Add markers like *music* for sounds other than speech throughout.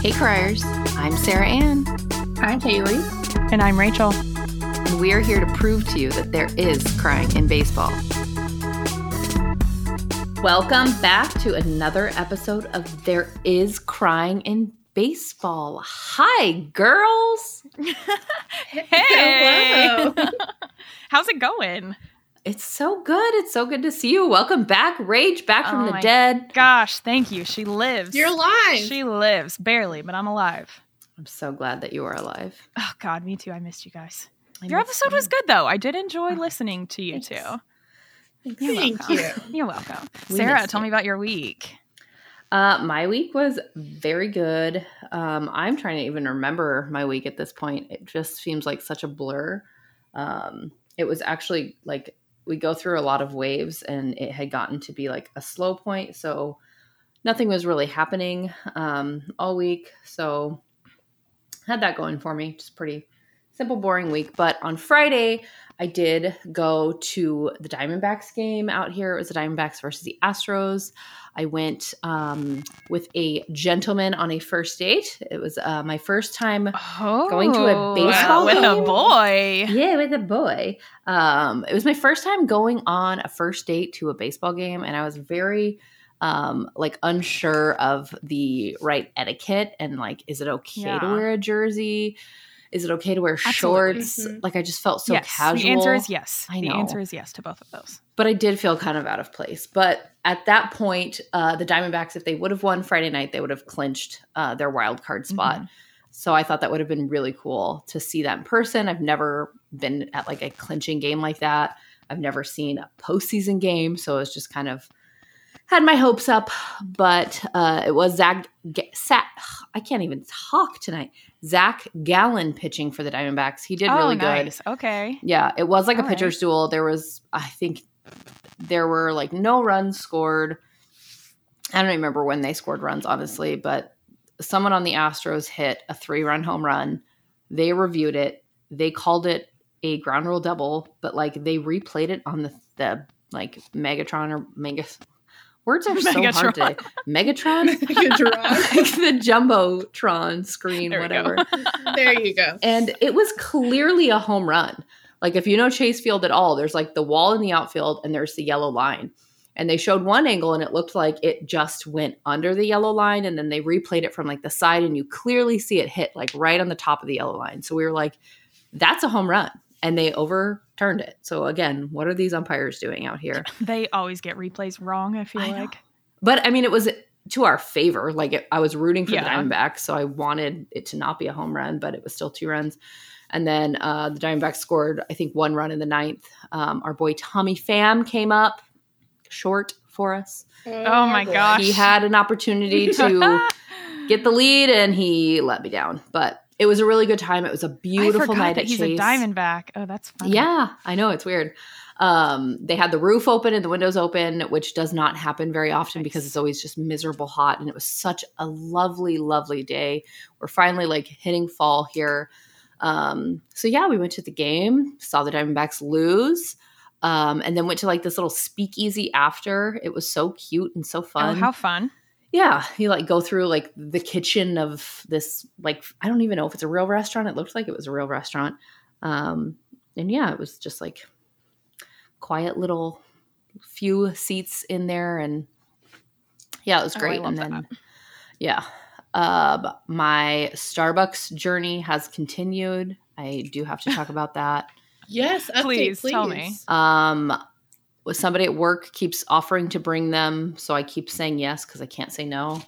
Hey, Criers. I'm Sarah Ann, I'm Hayley. And I'm Rachael. and we are here to prove to you that there is crying in baseball. Welcome back to another episode of There Is Crying in Baseball. Hi, girls. *laughs* Hey! Hello. *laughs* How's it going? It's so good. It's so good to see you. Welcome back, Rage, back from Oh the dead. Gosh, thank you. She lives. You're alive. She lives. Barely, but I'm alive. I'm so glad that you are alive. Oh, God, me too. I missed you guys. I Your episode you. was good, though. I did enjoy Oh, listening to you, thanks. too. You're Thank welcome. you. You're welcome. We Sarah, tell you. me about your week. Uh, my week was very good. Um, I'm trying to even remember my week at this point. It just seems like such a blur. Um, it was actually like we go through a lot of waves, and it had gotten to be like a slow point. So nothing was really happening um, all week. So had that going for me. Just pretty simple, boring week. But on Friday, I did go to the Diamondbacks game out here. It was the Diamondbacks versus the Astros. I went um, with a gentleman on a first date. It was uh, my first time. Oh, Going to a baseball game. with a boy. Yeah, with a boy. Um, it was my first time going on a first date to a baseball game, and I was very um like unsure of the right etiquette and like is it okay to wear a jersey is it okay to wear Absolutely. shorts Mhm. like i just felt so yes. casual The answer is yes. I know. The answer is yes to both of those. but I did feel kind of out of place. But at that point, uh, the Diamondbacks, if they would have won Friday night, they would have clinched uh, their wild card spot. Mhm. So I thought that would have been really cool to see that in person. I've never been at like a clinching game like that. I've never seen a postseason game, so it was just kind of had my hopes up. But uh, it was Zach. Sa- I can't even talk tonight. Zach Gallen pitching for the Diamondbacks. He did oh, really good. Okay. Yeah, it was like a All pitcher's duel. There was, I think, there were like no runs scored. I don't remember when they scored runs, honestly, but someone on the Astros hit a three run home run. They reviewed it. They called it a ground rule double, but like they replayed it on the, the like Megatron or Mega. Words are *laughs* so hard Megatron. Megatron? *laughs* *laughs* Like the Jumbotron screen, There whatever there you go. and it was clearly a home run. Like if you know Chase Field at all, there's like the wall in the outfield and there's the yellow line. And they showed one angle and it looked like it just went under the yellow line and then they replayed it from like the side and you clearly see it hit like right on the top of the yellow line. So we were like that's a home run and they overturned it. So again, what are these umpires doing out here? *laughs* They always get replays wrong, I feel I know. like. But I mean, it was to our favor. Like it, I was rooting for Yeah. the Diamondbacks, so I wanted it to not be a home run, but it was still two runs. And then uh, the Diamondbacks scored, I think, one run in the ninth. Um, our boy Tommy Pham came up short for us. Oh my boy. gosh. He had an opportunity to *laughs* get the lead, and he let me down. But it was a really good time. It was a beautiful night that at he's Chase. a Diamondback. Oh, that's funny. Yeah, I know it's weird. Um, they had the roof open and the windows open, which does not happen very often because it's always just miserable hot. And it was such a lovely, lovely day. We're finally like hitting fall here. Um, so yeah, we went to the game, saw the Diamondbacks lose, um, and then went to like this little speakeasy after. It was so cute and so Oh, fun. how fun. Yeah, you like go through like the kitchen of this like I don't even know if it's a real restaurant. It looked like it was a real restaurant. Um and yeah, it was just like quiet little few seats in there and yeah, it was Oh, great. love and then yeah. Uh my Starbucks journey has continued. I do have to talk about that. Yes, update, Please, please, tell me. Um, somebody at work keeps offering to bring them, so I keep saying yes because I can't say no.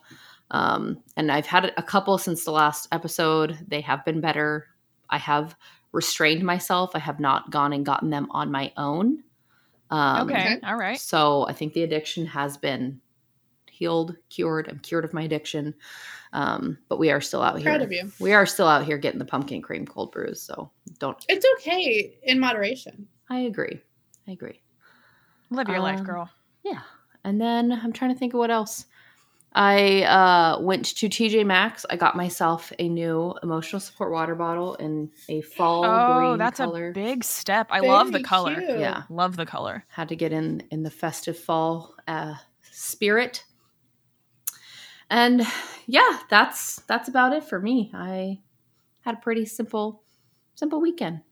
Um, and I've had a couple since the last episode. They have been better. I have restrained myself. I have not gone and gotten them on my own. Um, okay. okay. All right. So I think the addiction has been healed, cured. I'm cured of my addiction. Um, but we are still out here. Proud of you. We are still out here getting the pumpkin cream cold brews. So don't. It's okay in moderation. I agree. I agree. Live your life, Um, girl. Yeah. And then I'm trying to think of what else. I uh, went to TJ Maxx. I got myself a new emotional support water bottle in a fall Oh, green that's color. a big step. I love the color. cute. Yeah. Love the color. Had to get in in the festive fall uh, spirit. And yeah, that's that's about it for me. I had a pretty simple simple weekend.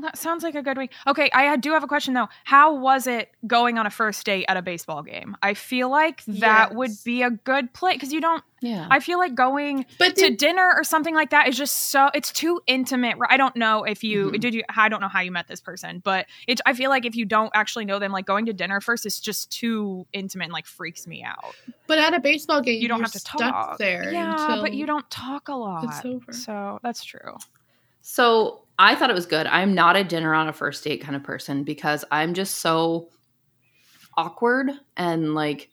That sounds like a good week. Okay, I do have a question though. How was it going on a first date at a baseball game? I feel like that Yes. would be a good play because you don't. Yeah. I feel like going But to dinner or something like that is just so it's too intimate. I don't know if you Mhm. did you I don't know how you met this person, but it I feel like if you don't actually know them, like going to dinner first is just too intimate and like freaks me out. but at a baseball game, You don't have to stuck talk there. Yeah, but you don't talk a lot. It's over. So that's true. So I thought it was good. I'm not a dinner on a first date kind of person because I'm just so awkward and like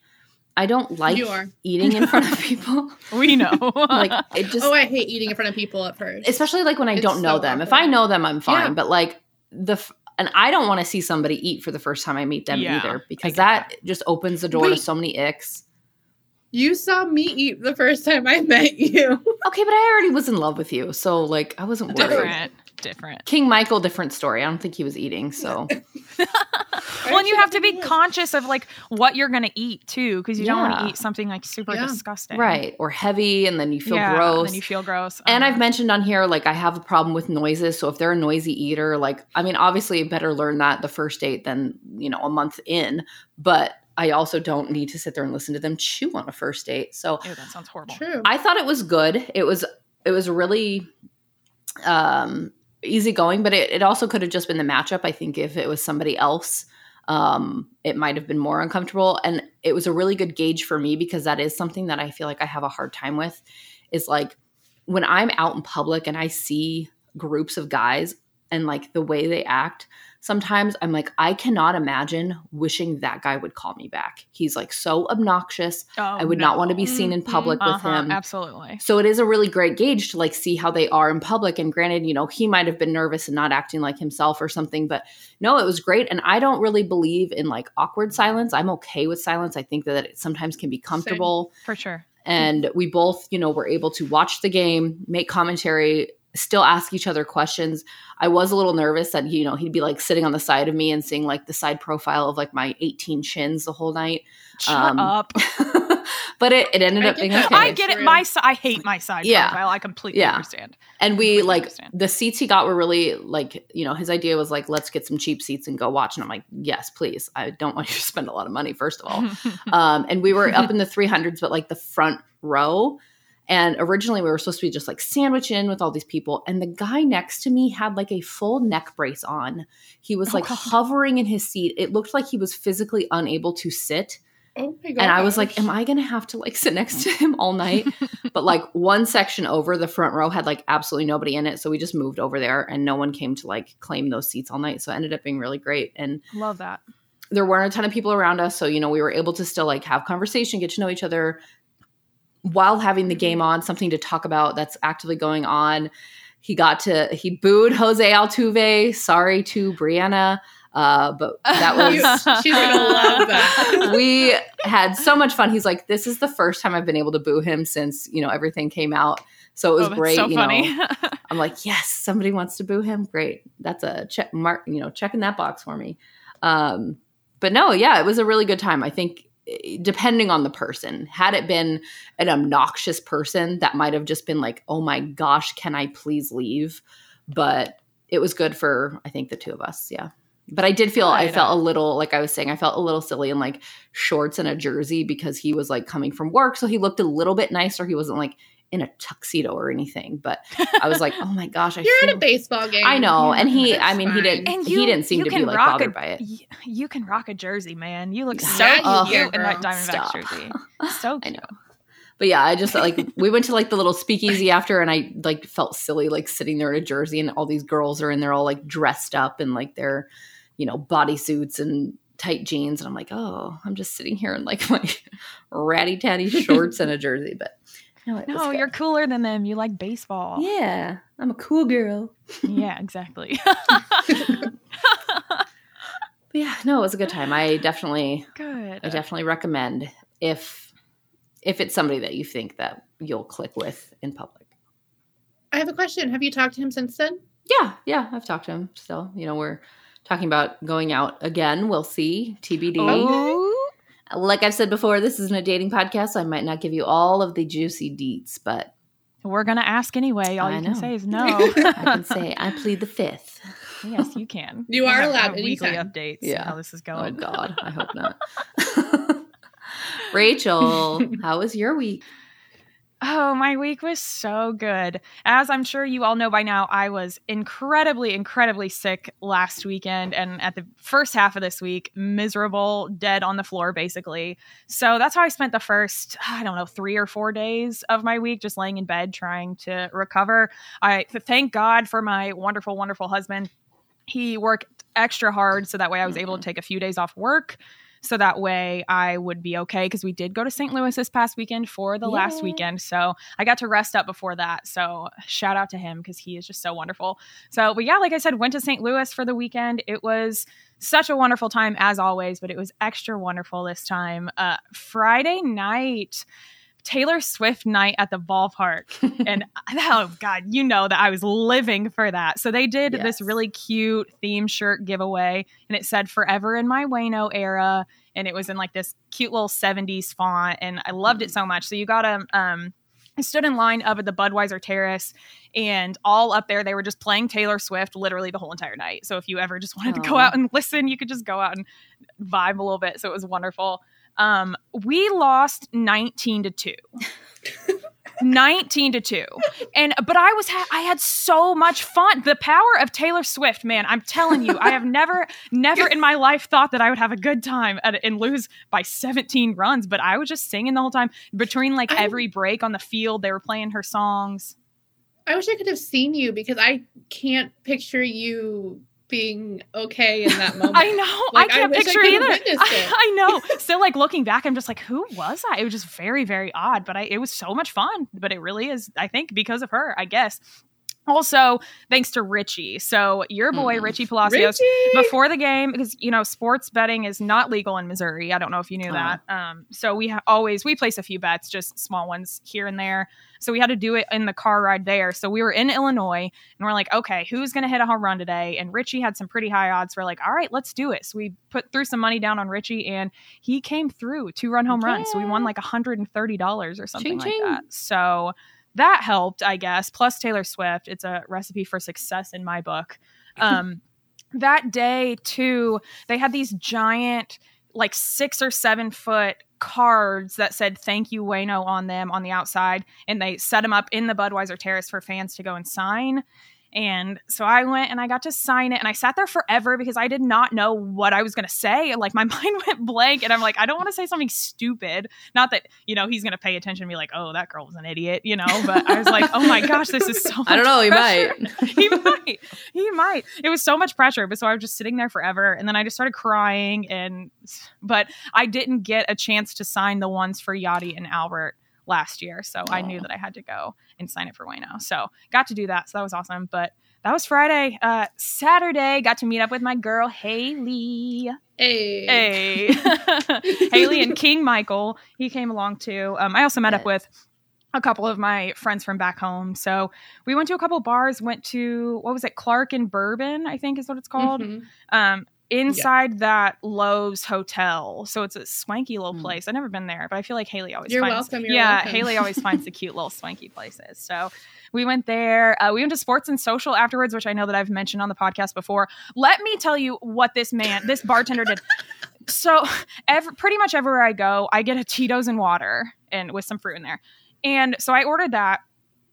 I don't like eating in front of *laughs* people. We know. *laughs* like it *laughs* just oh, I hate eating in front of people at first. especially like when I It's don't know so them. If. I know them, I'm fine. Yeah. But like the f- and I don't want to see somebody eat for the first time I meet them Yeah, either because get that, just opens the door to so many icks. You saw me eat the first time I met you. Okay, but I already was in love with you, so like I wasn't worried. different. Different. King Michael, different story. I don't think he was eating, so *laughs* Well, and you have to be conscious of like what you're gonna eat too, because you don't want to eat something like super Yeah. disgusting. right or heavy, and then you feel yeah, and gross. Then you feel gross. And Uh-huh. I've mentioned on here, like, I have a problem with noises. So if they're a noisy eater, like, I mean, obviously, you better learn that the first date than, you know, a month in. But I also don't need to sit there and listen to them chew on a first date. So Ew, that sounds horrible. True. I thought it was good. It was, it was really um, easygoing, but it, it also could have just been the matchup. I think if it was somebody else, um, it might have been more uncomfortable. And it was a really good gauge for me because that is something that I feel like I have a hard time with is like when I'm out in public and I see groups of guys and like the way they act, sometimes I'm like, I cannot imagine wishing that guy would call me back. He's like so obnoxious. Oh, I would not want to be seen in public with Uh-huh, him. Absolutely. So it is a really great gauge to like see how they are in public. And granted, you know, he might have been nervous and not acting like himself or something, but no, it was great. And I don't really believe in like awkward silence. I'm okay with silence. I think that it sometimes can be comfortable. For sure. And we both, you know, were able to watch the game, make commentary, still ask each other questions. I was a little nervous that, you know, he'd be like sitting on the side of me and seeing like the side profile of like my 18 chins the whole night. Shut Um, up. *laughs* but it, it ended I up get being okay. I get it. My I hate my side Yeah. profile. I completely Yeah. understand. and we like understand. the seats he got were really like you know his idea was like let's get some cheap seats and go watch and i'm like yes please i don't want you to *laughs* spend a lot of money first of all *laughs* um and we were up in the 300s but like the front row and originally we were supposed to be just like sandwiched in with all these people and the guy next to me had like a full neck brace on he was Oh, like hovering in his seat it looked like he was physically unable to sit oh my god. and I was like, am I going to have to like sit next to him all night? *laughs* but like one section over the front row had like absolutely nobody in it. So we just moved over there and no one came to like claim those seats all night. So it ended up being really great. And Love that. there weren't a ton of people around us. So, you know, we were able to still like have conversation, get to know each other while having the game on, something to talk about that's actively going on. He got to, he booed Jose Altuve. Sorry to Brianna. Uh, but that *laughs* was she's gonna love that. *laughs* we had so much fun. He's like, this is the first time I've been able to boo him since you know everything came out. So it was oh, great. So you funny. know, *laughs* I'm like, yes, somebody wants to boo him. Great, that's a check mark. You know, checking that box for me. Um, but no, yeah, it was a really good time. I think depending on the person, had it been an obnoxious person, that might have just been like, oh my gosh, can I please leave? But it was good for I think the two of us. Yeah. But I did feel I Right. felt a little like I was saying I felt a little silly in like shorts and a jersey because he was like coming from work so he looked a little bit nicer he wasn't like in a tuxedo or anything but *laughs* I was like oh my gosh I You're feel at a baseball game. I know and he, I mean he didn't and he didn't seem to be can like bothered a, by it y- You can rock a jersey, man. You look so you cute can, in that Diamondback Stop. jersey. So *laughs* I know but yeah I just like we went to like the little speakeasy after and I like felt silly like sitting there in a jersey and all these girls are in there all like dressed up in like their you know bodysuits and tight jeans and I'm like oh I'm just sitting here in like *laughs* my ratty tatty shorts and a jersey but no, it No, good. you're cooler than them. You like baseball. yeah I'm a cool girl *laughs* Yeah, exactly. *laughs* *laughs* but yeah no it was a good time I definitely Good. I definitely recommend if if it's somebody that you think that you'll click with in public I have a question. Have you talked to him since then? Yeah, yeah, I've talked to him still. You know, we're talking about going out again. We'll see. TBD. Oh, Like I've said before, this isn't a dating podcast, so I might not give you all of the juicy deets, but We're gonna ask anyway. All I you know. can say is no. *laughs* I can *laughs* say I plead the fifth. yes, you can. *laughs* You We'll are have- allowed have weekly anytime. updates. Yeah. how this is going. Oh going. God, I hope not. Rachael, how was your week? Oh, my week was so good. As I'm sure you all know by now, I was incredibly, incredibly sick last weekend and at the first half of this week, miserable, dead on the floor, basically. So that's how I spent the first, *sighs* I don't know, three or four days of my week, just laying in bed trying to recover. I thank God for my wonderful, wonderful husband. He worked extra hard so that way I was able to mm-hmm. take a few days off work so that way I would be okay because we did go to St. Louis this past weekend for the last weekend. So I got to rest up before that. So shout out to him because he is just so wonderful. So, but yeah, like I said, went to St. Louis for the weekend. It was such a wonderful time as always, but it was extra wonderful this time. Uh, Friday night, Taylor Swift night at the ballpark. *laughs* and oh god, you know that I was living for that. So they did this really cute theme shirt giveaway, and it said "Forever in my Waino era," and it was in like this cute little '70s font, and I loved it so much. So you got to um. I stood in line up at the Budweiser Terrace, and all up there they were just playing Taylor Swift literally the whole entire night. So if you ever just wanted to go out and listen, you could just go out and vibe a little bit. So it was wonderful. Um, we lost 19 to 2. 19 to 2 and but i was ha- i had so much fun. The power of taylor swift man i'm telling you i have never *laughs* never in my life thought that i would have a good time at, and lose by 17 runs but i was just singing the whole time. Between like I- every break on the field they were playing her songs. I wish I could have seen you because I can't picture you being okay in that *laughs* moment. *laughs* *laughs* I know. Like, I I can't I picture have either. I, it. I know. So like looking back, I'm just like, who was I? It was just very, very odd. But I it was so much fun. But it really is, I think, because of her, I guess. Also, thanks to Richie. So your boy Mm. Richie Palacios Richie! before the game because you know sports betting is not legal in Missouri. I don't know if you knew Oh. that. Um, so we ha- always we place a few bets, just small ones here and there. So we had to do it in the car ride there. So we were in Illinois and we're like, okay, who's gonna hit a home run today? And Richie had some pretty high odds. We're like, all right, let's do it. So we put through some money down on Richie and he came through two run home runs. So we won like hundred and thirty dollars or something Ching, like ching. that. So that helped, I guess. Plus Taylor Swift. It's a recipe for success in my book. *laughs* Um, that day too, they had these giant, like six or seven foot cards that said "Thank you, Waino" on them on the outside, and they set them up in the Budweiser Terrace for fans to go and sign. And so I went and I got to sign it, and I sat there forever because I did not know what I was going to say. *laughs* Like my *laughs* mind went blank, and I'm like, I don't want to say something stupid. Not that you know he's going to pay attention and be like, "Oh, that girl was an idiot," you know. But I was like, "Oh my gosh, this is so." *laughs* I don't know, he might. he might. He might. It was so much pressure, but so I was just sitting there forever, and then I just started crying. And but I didn't get a chance to sign the ones for Yadi and Albert last year, so I knew that I had to go and sign it for Waino. So got to do that. So that was awesome. But that was Friday. Uh, Saturday, got to meet up with my girl Hayley. Hey. Hey, *laughs* Hayley and King Michael. He came along too. Um, I also met up with a couple of my friends from back home. So we went to a couple bars. Went to what was it, Clark and Bourbon? I think is what it's called. Mhm. Um, inside that Loews hotel. So it's a swanky little Mm. place. I've never been there, but I feel like Hayley always You're finds. welcome, you're yeah, welcome. Hayley always finds the cute little swanky places. So we went there. Uh, we went to Sports and Social afterwards, which I know that I've mentioned on the podcast before. Let me tell you what this man, this bartender did. *laughs* So every, pretty much everywhere I go, I get a Tito's and water and with some fruit in there. And so I ordered that.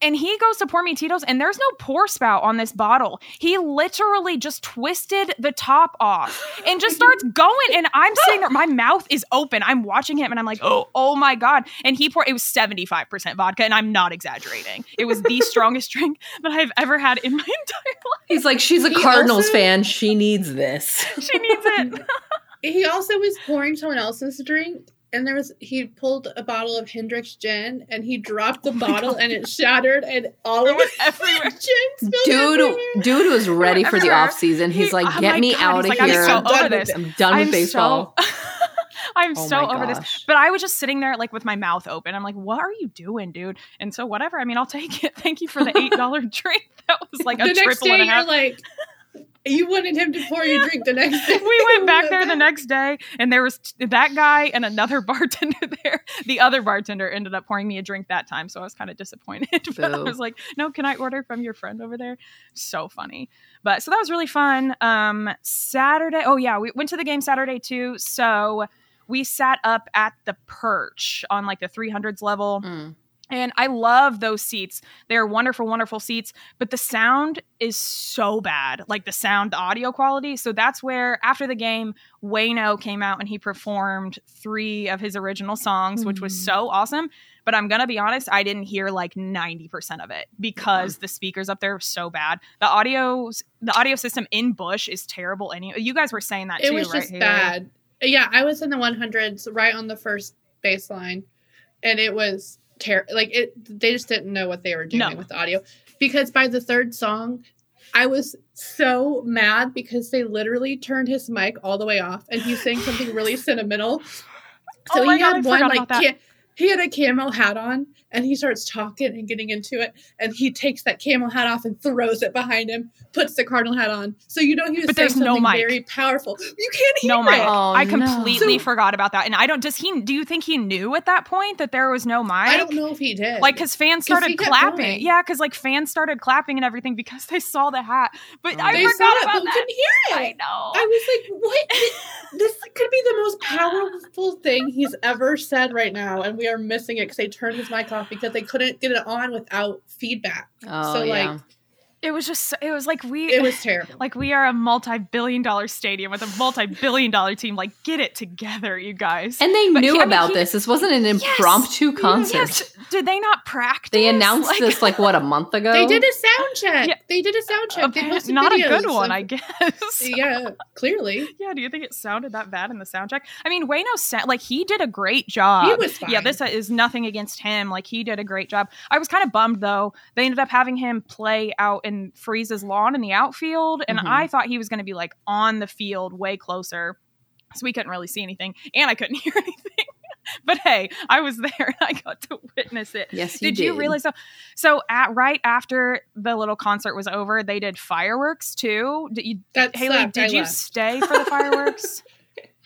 And he goes to pour me Tito's, and there's no pour spout on this bottle. He literally just twisted the top off and just starts *laughs* going. And I'm sitting there, my mouth is open. I'm watching him, and I'm like, oh, oh my god! And he poured. It was 75 percent vodka, and I'm not exaggerating. It was the *laughs* strongest drink that I've ever had in my *laughs* entire life. He's like, she's a He Cardinals also- fan. She needs this. She needs it. He also was pouring someone else's drink, and there was he pulled a bottle of Hendrick's gin, and he dropped the Oh bottle, God. and it shattered, and all of was it everywhere. gin Dude, everywhere. dude was ready for the off season. He's He- like, oh get my me God, out of like, I'm here. so I'm done with this. I'm done with I'm baseball. So, *laughs* I'm Oh so my over this. But I was just sitting there like with my mouth open. I'm like, what are you doing, dude? And so whatever. I mean, I'll take it. *laughs* Thank you for the eight dollar *laughs* drink. That was like a the next triple day, and a you're half. like, You wanted him to pour you a drink the next *laughs* day. we went *laughs* back there the next day and there was t- that guy and another *laughs* bartender there. The other bartender ended up pouring me a drink that time so i was kind of disappointed. But i was like no can i order from your friend over there? So funny. But so that was really fun. Um saturday oh yeah we went to the game saturday too. So we sat up at the perch on like the 300s level. Mm. And I love those seats. They're wonderful, wonderful seats, but the sound is so bad. Like the sound, the audio quality. So that's where, after the game, Waino came out and he performed three of his original songs, which was Mm. so awesome. But I'm going to be honest, I didn't hear like 90% of it because the speakers up there were so bad. The audio, the audio system in Busch is terrible. Anyway, you guys were saying that it too, was right? just Hayley? bad. Yeah, I was in the 100s, right on the first baseline, and it was terrible. Like it, they just didn't know what they were doing No. with the audio. Because by the third song, I was so mad because they literally turned his mic all the way off, and he's saying something really *laughs* sentimental. Oh so Oh he God, I had one like ca- he had a camel hat on, and he starts talking and getting into it, and he takes that camel hat off and throws it behind him, puts the cardinal hat on. So you know he was But saying there's no mic. very powerful. You can't hear No, it. Mike. Oh, I completely So- forgot about that. And I don't. Does he? Do you think he knew at that point that there was no mic? I don't know if he did. Like, because fans started he clapping. going. Yeah, because like fans started clapping and everything because they saw the hat. But Oh, I they saw forgot it, about but we that. couldn't hear it. I know. I was like, what? *laughs* this could be the most powerful thing he's ever said right now, and we are missing it because they turned his mic off because they couldn't get it on without feedback. Oh, So, yeah. Like, it was just. It was like we. It was terrible. *laughs* like we are a multi-billion-dollar stadium with a multi-billion-dollar team. Like, get it together, you guys. and they But knew he- I mean, about he- this. This wasn't an Yes! impromptu concert. Yes. Did they not practice? They announced Like- this like what a month *laughs* ago. They did a sound check. Yeah. They did a sound check. They Appa- posted not a good one, of- I guess. *laughs* Yeah, clearly. Yeah, do you think it sounded that bad in the sound check? I mean, Waino sound like he did a great job. He was fine. Yeah, this is nothing against him. Like he did a great job. I was kind of bummed though. They ended up having him play out in Freese's lawn in the outfield, and Mhm. I thought he was going to be like on the field way closer, so we couldn't really see anything, and I couldn't *laughs* hear anything. but hey, I was there and I got to witness it. Yes, you did, did. you realize so? So at right after the little concert was over, they did fireworks too. Did you, That Hayley? sucked. Did I you left. stay for the fireworks? *laughs*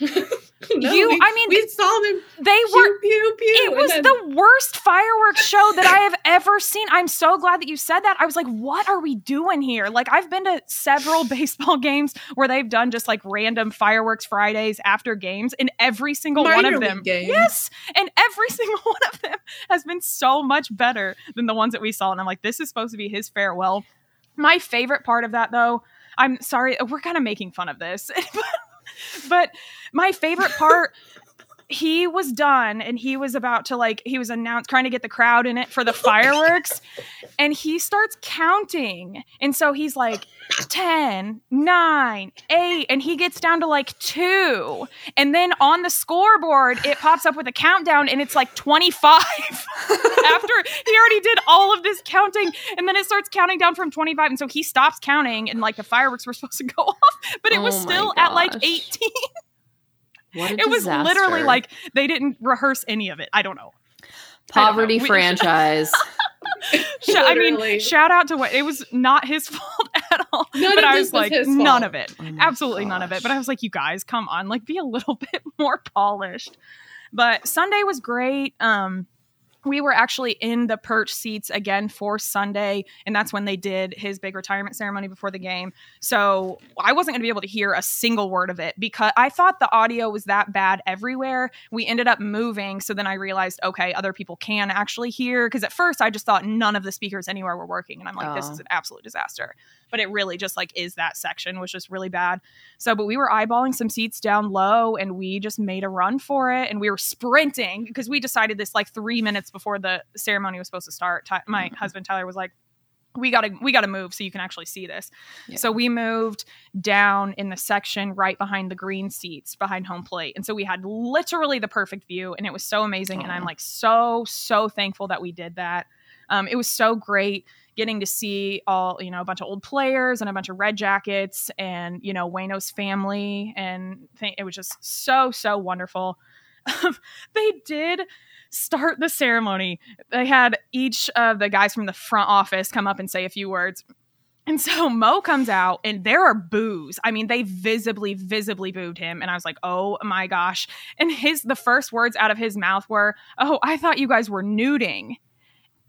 *laughs* No, You- we- I mean, we saw them. they were Pew pew pew. it was then- the worst fireworks show that I have ever seen. I'm so glad that you said that. I was like, what are we doing here? Like, I've been to several *laughs* baseball games where they've done just like random fireworks Fridays after games, and every single one of them, games. yes, and every *laughs* single one of them has been so much better than the ones that we saw. And I'm like, this is supposed to be his farewell. My favorite part of that, though, I'm sorry, we're kind of making fun of this, but my favorite part he was done and he was about to like he was announced trying to get the crowd in it for the fireworks *laughs* and he starts counting. And so he's like 10 9 8 and he gets down to like 2 and then on the scoreboard it pops up with a countdown and it's like 25 *laughs* after he already did all of this counting and then it starts counting down from 25 and so he stops counting and like the fireworks were supposed to go *laughs* off but it was Oh still at like 18 What it was literally like they didn't rehearse any of it. I don't know. poverty don't know. *laughs* Franchise. I mean, shout out to what it was not his *laughs* fault at all. None but of I was like, none fault. of it. Oh Absolutely none of it. But I was like, you guys, come on, like be a little *laughs* bit more polished. But Sunday was great. Um, we were actually in the perch seats again for Sunday, and that's when they did his big retirement ceremony before the game. So I wasn't going to be able to hear a single word of it because I thought the audio was that bad everywhere. We ended up moving, so then I realized, okay, other people can actually hear. Because at first I just thought none of the speakers anywhere were working, and I'm like, this is an absolute disaster. But it really just like is that section was just really bad. So, but we were eyeballing some seats down low and we just made a run for it. And we were sprinting because we decided this like three minutes before the ceremony was supposed to start. Ty- my husband Tyler was like, we gotta we gotta move so you can actually see this. Yeah. So we moved down in the section right behind the green seats behind home plate. And so we had literally the perfect view and it was so amazing. And I'm like so, so thankful that we did that. Um, it was so great getting to see all you know a bunch of old players and a bunch of red jackets and you know Waino's family and th- it was just so so wonderful. *laughs* they did start the ceremony. They had each of the guys from the front office come up and say a few words. And so *laughs* Mo comes out and there are boos. I mean, they visibly, visibly booed him. And I was like, oh my gosh. And his the first words out of his mouth were, Oh, I thought you guys were nuding.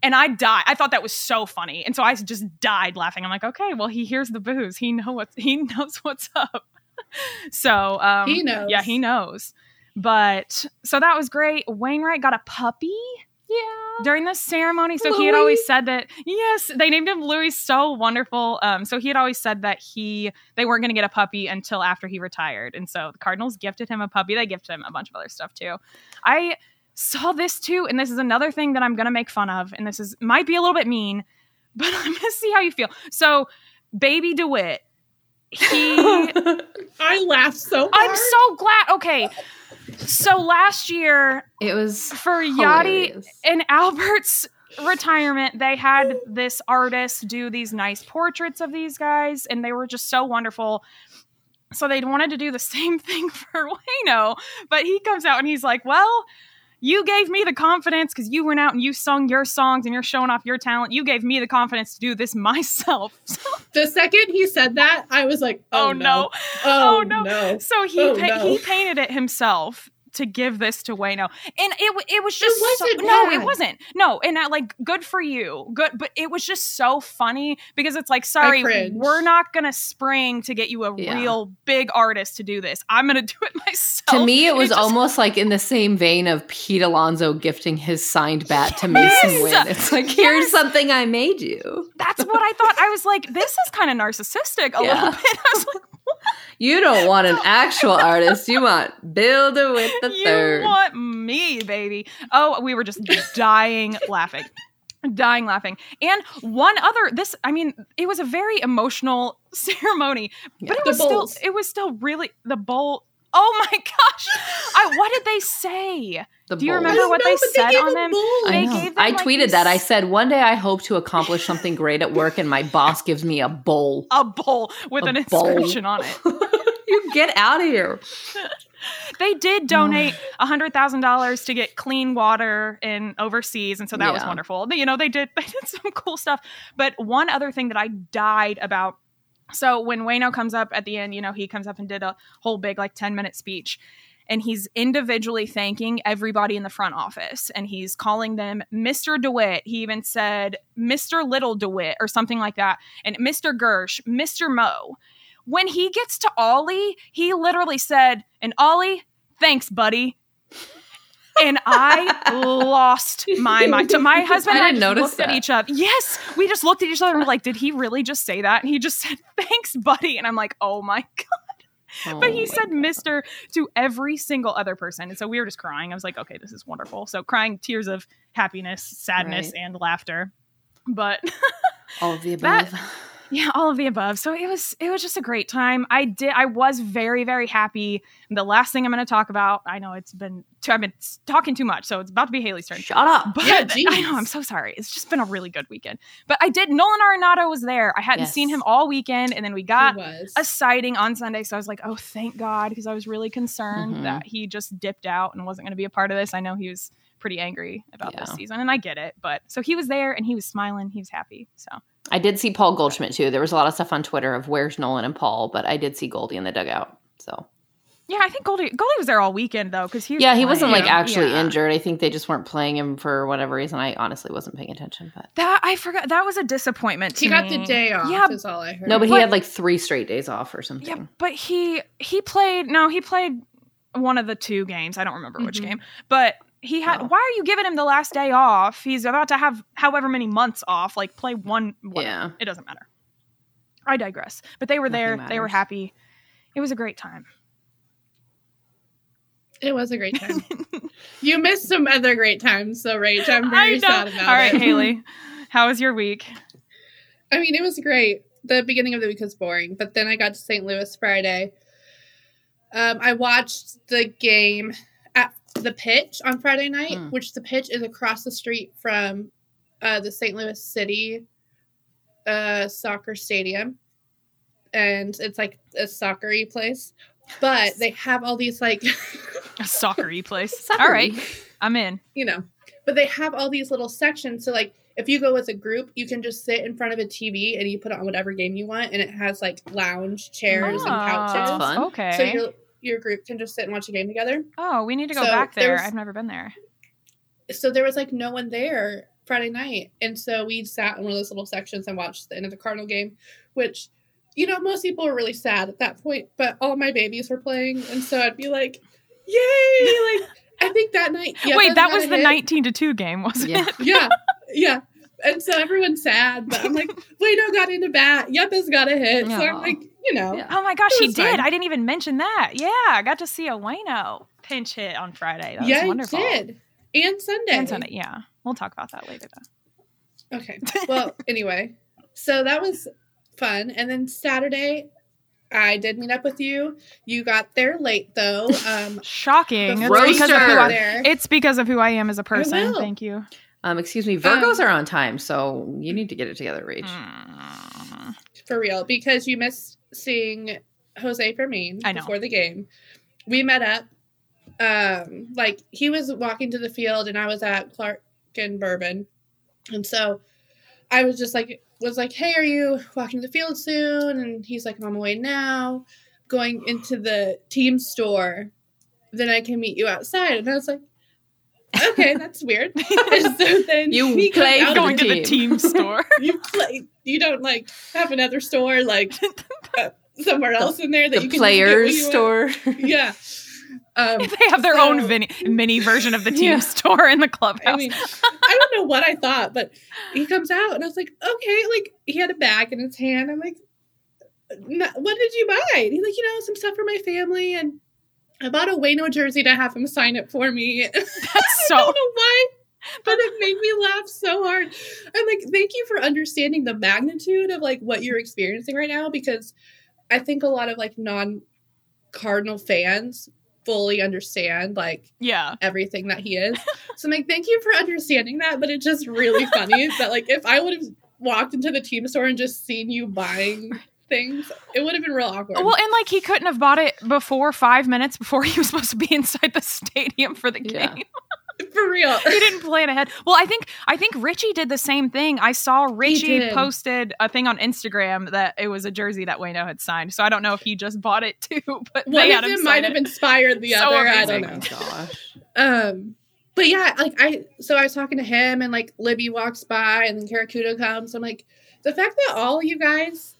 And I died. I thought that was so funny. And so I just died laughing. I'm like, okay, well, he hears the boos. He know what's *laughs* he knows what's up. *laughs* so um He knows. Yeah, he knows. But so that was great. Wainwright got a puppy Yeah. during the ceremony. So he had always said that yes, they named him Louis. So wonderful. Um, so he had always said that he they weren't going to get a puppy until after he retired, and so the Cardinals gifted him a puppy. They gifted him a bunch of other stuff too. I saw this too, and this is another thing that I'm going to make fun of, and this is might be a little bit mean, *laughs* but I'm going to see how you feel. So, Baby DeWitt. He *laughs* I laughed so hard. I'm so glad. Okay. So last year it was for Yadi and Albert's retirement, they had this artist do these nice portraits of these guys, and they were just so wonderful. So they wanted to do the *laughs* same thing for Waino, but he comes out and he's like, Well, you gave me the confidence because you went out and you sung your songs and you're showing off your talent. You gave me the confidence to do this *laughs* myself. *laughs* the second he said that, I was like, Oh, oh, no. Oh, Oh, no. no. So he Oh, pa- no. he painted it himself to give this to Waino, and it it was just so- wasn't no, it wasn't no, and I, like good for you, good, but it was just so funny because it's like sorry, we're not gonna spring to get you a Yeah. real big artist to do this. I'm gonna do it *laughs* myself. To me, it And was just- almost like in the same vein of Pete Alonso gifting his signed bat to *laughs* Masyn Yes! Winn. It's like, here's something I made you. that's what I thought. I was like, this is kind of narcissistic a *laughs* Yeah. little bit. I was like, You don't want an actual artist. You want Bill with the you third. want me, baby. Oh, we were just dying laughing. Dying laughing. And one other this I mean, it was a very emotional *laughs* ceremony, but Yeah. it was still it was still really the bowl. Oh my *laughs* gosh. I what did they say? The Do you bowl. I remember what know, they said gave on them? I, They gave them, I like, tweeted these- that. I said, one day I hope to accomplish something great at work, and my *laughs* boss gives me a bowl. A bowl with A an bowl. inscription on it. *laughs* you get out of here. They did donate hundred thousand dollars to get clean water in overseas, and so that was wonderful. You know, they did *laughs* they did some cool stuff. But one other thing that I died about. So when Waino comes up at the end, you know, he comes up and did a whole big like ten minute speech, and he's individually thanking everybody in the front office, and he's calling them Mr. DeWitt. He even said Mr. Little DeWitt or something like that, and Mr. Gersh, Mr. Mo. When he gets to Ollie, he literally said, "And Ollie, thanks, buddy." And I *laughs* lost my mind. My husband and I I didn't just notice looked at each other. Yes, we just looked at each other and were like, "Did he really just say that?" And he just said, "Thanks, buddy." And I'm like, "Oh my *laughs* god!" But Oh he said God. "Mister" to every single other person, and so we were just crying. I was like, "Okay, this is wonderful." So crying tears of happiness, sadness, Right. and laughter. But all of the *laughs* That- above. Yeah all of the above. So it was it was just a great time. I did i was very very happy. The last thing i'm going to talk about i know it's been too, i've been talking too much so it's about to be hayley's turn. Shut up. but Yeah, *laughs* i know i'm so sorry. It's just been a really good weekend. But i did nolan arenado was there. I hadn't Yes. seen him all weekend and then we got a sighting on sunday so i was like oh thank god because i was really concerned Mhm. that he just dipped out and wasn't going to be a part of this. I know he was pretty angry about this season and i get it but so he was there and he was smiling he was happy so I did see Paul Goldschmidt too. There was a lot of stuff on Twitter of where's Nolan and Paul, but I did see Goldie in the dugout. So Yeah, I think Goldie Goldie was there all weekend though, because he yeah, he wasn't like playing. actually Yeah. injured. I think they just weren't playing him for whatever reason. I honestly wasn't paying attention, but That I forgot. That was a disappointment. To he got me. the day off. Yeah, is all I heard. no, but he had like three straight days off or something. yeah, but he he played. No, he played one of the two games. I don't remember which Mhm. game, but he had. Oh. Why are you giving him the last day off? He's about to have however many months off. Like play one. whatever. Yeah. it doesn't matter. I digress. But they were there. Nothing They were happy. It was a great time. it was a great time. *laughs* you missed some other great times, so Rach, I'm very sad about it. All right, it. Hayley, how was your week? I mean, it was great. The beginning of the week was boring, but then I got to St. Louis Friday. Um, I watched the game at the pitch on Friday night, Hmm. which the pitch is across the street from uh, the St. Louis City uh, soccer stadium. And it's like a soccery place. But they have all these like *laughs* A soccery place. *laughs* All right. I'm in. you know, but they have all these little sections. So like if you go with a group, you can just sit in front of a TV and you put on whatever game you want, and it has like lounge chairs and couches. That's fun. Oh, Okay. So your your group can just sit and watch a game together. oh, we need to go So back there. there's- I've never been there. So there was like no one there Friday night, and so we sat in one of those little sections and watched the end of the Cardinal game, which. You know, most people were really sad at that point, but all my babies were playing, and so I'd be like, "Yay!" *laughs* Like I think that night. Yepez Wait, that was the hit. 19 to 2 game, wasn't Yeah. it? yeah, *laughs* yeah. And so everyone's sad, but I'm like, *laughs* Bueno got into bat. Yepez got a hit. So I'm like, you know, Yeah. Oh my gosh, It he did. fine. I didn't even mention that. Yeah, I got to see a Waino pinch hit on Friday. That yeah, was he wonderful. did. And Sunday. And Sunday, yeah. We'll talk about that later though. Okay. *laughs* Well, anyway, so that was fun. And then Saturday, I did meet up with you. You got there late though. *laughs* Um, Shocking. It's because of Roaster. who I, it's because of who I am as a person. Thank you. Um, excuse me, Virgos Um, are on time, so you need to get it together, Rach. Mm. for real because you missed seeing Jose Fermin before the game. We met up. Um, like he was walking to the field and I was at Clark and Bourbon. And so I was just like was like, Hey, are you walking to the field soon? And he's like, I'm on my way now, going into the team store. Then I can meet you outside. And I was like, Okay, that's weird. *laughs* *laughs* so then You play out for of Going to the team. team store. *laughs* you play you don't like have another store like *laughs* uh, somewhere else in there that The you can players get what store. want. *laughs* yeah um they have their So- own mini, mini version of the team Yeah. store in the clubhouse. i mean *laughs* i don't know what i thought but he comes out and i was like okay like he had a bag in his hand i'm like "No, what did you buy and he's like you know some stuff for my family and i bought a waino jersey to have him sign it for me That's I so don't know why, but it made me laugh so hard. I'm like, thank you for understanding the magnitude of like what you're experiencing right now because I think a lot of like non Cardinal fans fully understand like yeah. everything that he is. *laughs* So I'm like, thank you for understanding that. But it's just really funny that like if I would have walked into the team store and just seen you buying things, it would have been real awkward. Well, and like he couldn't have bought it before five minutes before he was supposed to be *laughs* inside the stadium for the Yeah. game. *laughs* for real. he didn't plan ahead. Well, I think I think Richie did the same thing. I saw Richie posted a thing on Instagram that it was a jersey that Waino had signed. So I don't know if he just bought it *laughs* too, but One they of had them sign might have it. inspired the So other. I don't know. Oh gosh. Um, but yeah, like I, so I was talking to him, and like Libby walks by, and then Karakuda comes. I'm like, the fact that all you guys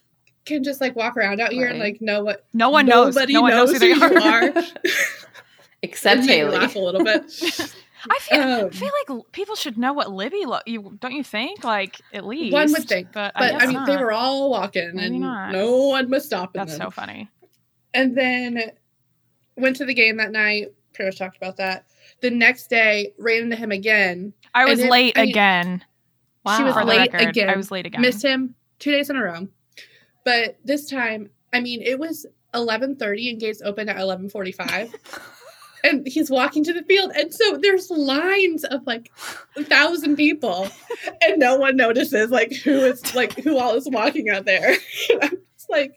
can just like walk around out here and like know what No one knows. nobody No one knows, who they you are. are. *laughs* Except It Hayley. laugh a little bit. *laughs* I feel I Um, feel like people should know what Libby look. You don't you think? Like at least One would think, but, but I, guess mean, they were all walking, Maybe and not. no one was stopping That's them. so funny. and then went to the game that night. Pretty much talked about that. The next day, ran into him again. I was And it- late I mean, again. She was late record, again. I was late again. Missed him two days in a row. But this time, I mean, it was eleven thirty and gates opened at eleven forty five. *laughs* and he's walking to the field, and so there's lines of like a thousand people, and no one notices like who is like who all is walking out there. *laughs* I'm just like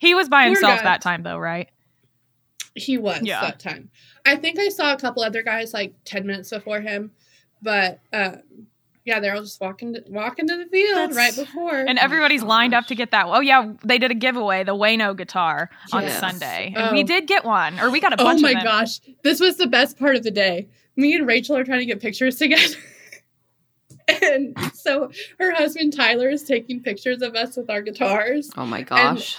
He was by himself that time though, right? he was Yeah. that time. I think I saw a couple other guys like ten minutes before him, but um, yeah, they're all just walking to, walking to the field That's- right before. And everybody's lined up to get that. Oh yeah, they did a giveaway, the Waino guitar on Yes. Sunday, and oh. we Oh. did get one, or we got a bunch. Oh bunch my of them. gosh, this was the best part of the day. Me and Rachael are trying to get pictures together. *laughs* and so her husband Tyler is taking pictures of us with our guitars. Oh my gosh.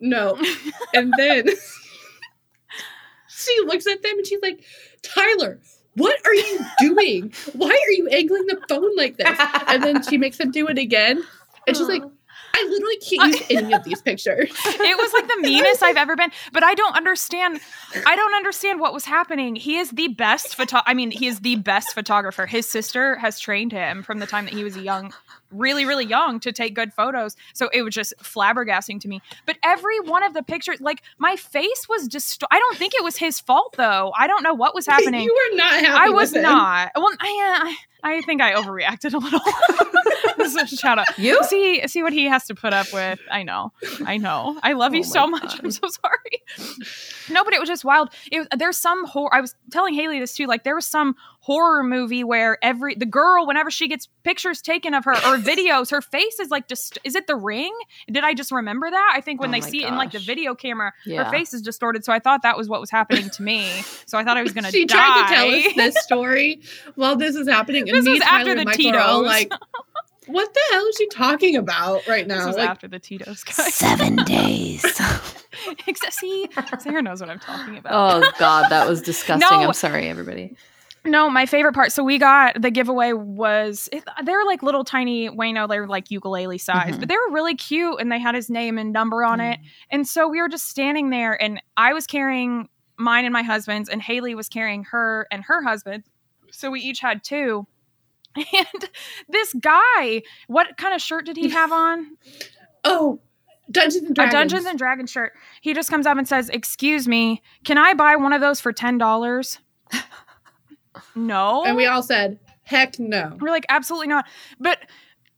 No. *laughs* And then *laughs* she looks at them and she's like, Tyler, what are you doing? Why are you angling the phone like this? And then she makes him do it again. And she's like, I literally can't use uh, any of these pictures. *laughs* it was like the *laughs* meanest I've ever been. But I don't understand. I don't understand what was happening. He is the best photo. I mean, he is the best photographer. His sister has trained him from the time that he was a young, really, really young, to take good photos. So it was just flabbergasting to me. But every one of the pictures, like my face was just. I don't think it was his fault though. I don't know what was *laughs* happening. You were not happy. I was with him. not. Well, I, uh, I I think I overreacted a little. *laughs* So shout out. You? See, see what he has to put up with. I know, I know. I love Oh you so my much. I'm so sorry. No, but it was just wild. It there's some horror. I was telling Hayley this too. Like there was some horror movie where every the girl, whenever she gets pictures taken of her or *laughs* videos, her face is like just. Is it The Ring? Did I just remember that? I think when Oh they my see it in like the video camera, Yeah. her face is distorted. So I thought that was what was happening to me. So I thought I was gonna *laughs* she die. tried to tell us this story while this is happening, and This me, was Tyler, after the Michael are all Tito's. like, "What the hell is she talking about right This now?" Like, after the Tito's guys. Seven *laughs* days. Except, see, Sarah knows what I'm talking about. oh God, that was disgusting. No. I'm sorry, everybody. No, my favorite part. So we got the giveaway was they were like little tiny Waino. They were like ukulele size, Mhm. but they were really cute, and they had his name and number on it. And so we were just standing there, and I was carrying mine and my husband's, and Hayley was carrying her and her husband. So we each had two. *laughs* And this guy, what kind of shirt did he have *laughs* on? "Oh, Dungeons and Dragons." A Dungeons and Dragons shirt. He just comes up and says, "Excuse me, can I buy one of those for ten dollars?" *laughs* no, and we all said, "Heck no." we're like, absolutely not. But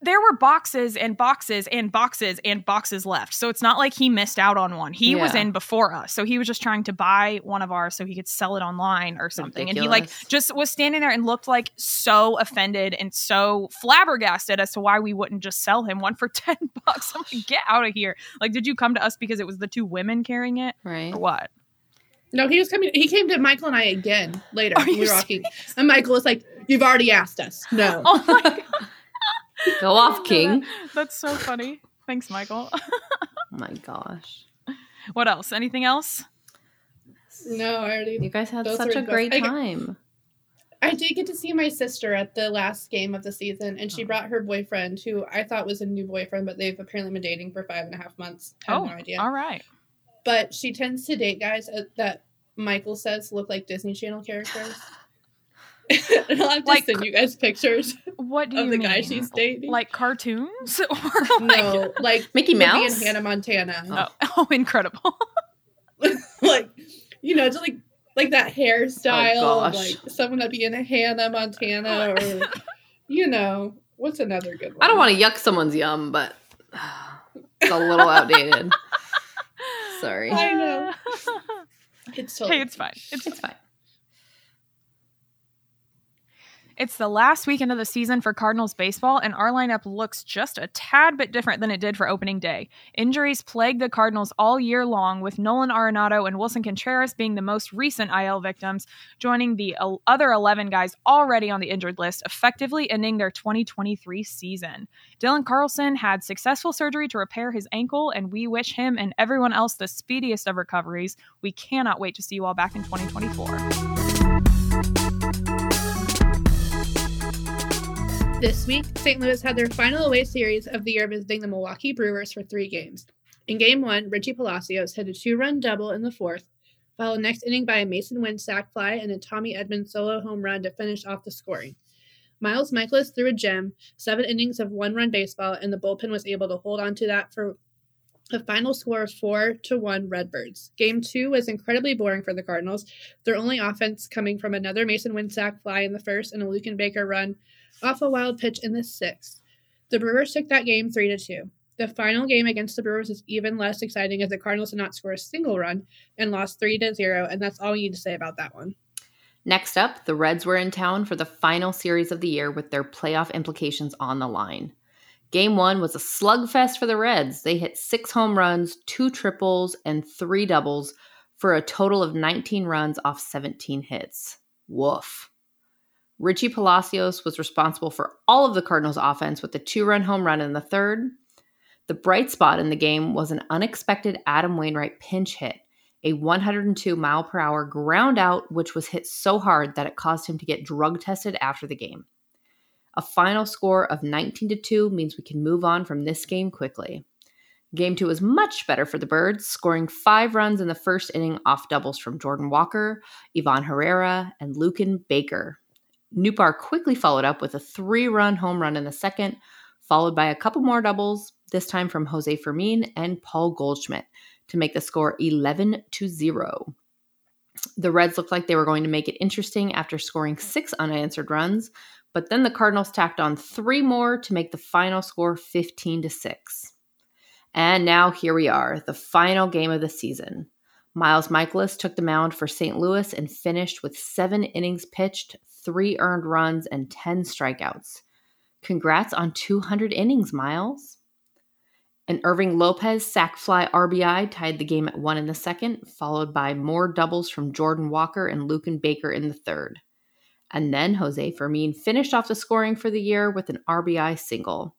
there were boxes and boxes and boxes and boxes left, so it's not like he missed out on one. He was in before us, so he was just trying to buy one of ours so he could sell it online or something. And he like just was standing there and looked like so offended and so flabbergasted as to why we wouldn't just sell him one for *laughs* ten bucks. I'm like, get out of here! Like, did you come to us because it was the two women carrying it? Right. or what? No, he was coming. He came to Michael and I again later. Are you we were walking, and Michael was like, "You've already asked us." No. *laughs* Oh my god, Go off, King. that's so funny. Thanks, Michael. Oh my gosh. what else? Anything else? No, I already. You guys had such a the great best. I- time. I did get to see my sister at the last game of the season, and she Oh. brought her boyfriend, who I thought was a new boyfriend, but they've apparently been dating for five and a half months. I have oh, no idea. all right. But she tends to date guys uh, that Michael says look like Disney Channel characters. *sighs* *laughs* and I'll have to Like- send you guys pictures What do of you the mean? guy she's dating. like cartoons? *laughs* or like, no, like Mickey Mouse? and Hannah Montana. oh, *laughs* oh, incredible. like you know, just like like that hairstyle, Oh, of, gosh. like someone that'd be in a Hannah Montana, or you know, what's another good one? I don't want to yuck someone's yum, but *sighs* it's a little outdated. Sorry. I know. *laughs* It's totally hey, it's fine. It's It's fine. It's the last weekend of the season for Cardinals baseball, and our lineup looks just a tad bit different than it did for opening day. Injuries plagued the Cardinals all year long, with Nolan Arenado and Willson Contreras being the most recent IL victims, joining the other 11 guys already on the injured list, effectively ending their 2023 season. Dylan Carlson had successful surgery to repair his ankle, and we wish him and everyone else the speediest of recoveries. We cannot wait to see you all back in 2024. This week, St. Louis had their final away series of the year visiting the Milwaukee Brewers for three games. In game one, Richie Palacios hit a two run double in the fourth, followed next inning by a Masyn Winn sac fly and a Tommy Edman solo home run to finish off the scoring. Miles Mikolas threw a gem, seven innings of one run baseball, and the bullpen was able to hold on to that for a final score of 4 to 1 Redbirds. Game 2 was incredibly boring for the Cardinals, their only offense coming from another Masyn Winn sac fly in the first and a Luken Baker run off a wild pitch in the sixth. The Brewers took that game 3 to 2. The final game against the Brewers is even less exciting as the Cardinals did not score a single run and lost 3 to 0, and that's all we need to say about that one. Next up, the Reds were in town for the final series of the year with their playoff implications on the line. Game one was a slugfest for the Reds. They hit six home runs, two triples, and three doubles for a total of 19 runs off 17 hits. Woof. Richie Palacios was responsible for all of the Cardinals' offense with a two run home run in the third. The bright spot in the game was an unexpected Adam Wainwright pinch hit a 102 mile per hour ground out, which was hit so hard that it caused him to get drug tested after the game. A final score of 19 to 2 means we can move on from this game quickly. Game 2 was much better for the Birds, scoring five runs in the first inning off doubles from Jordan Walker, Ivan Herrera, and Luken Baker. Nootbaar quickly followed up with a three run home run in the second, followed by a couple more doubles, this time from Jose Fermin and Paul Goldschmidt to make the score 11 to 0. The Reds looked like they were going to make it interesting after scoring six unanswered runs, But then the Cardinals tacked on three more to make the final score 15 to 6. And now here we are, the final game of the season. Miles Mikolas took the mound for St. Louis and finished with seven innings pitched, three earned runs, and 10 strikeouts. Congrats on 200 innings, Miles. An Irving Lopez sac fly RBI tied the game at one in the second, followed by more doubles from Jordan Walker and Luken Baker in the third. And then Jose Fermin finished off the scoring for the year with an RBI single.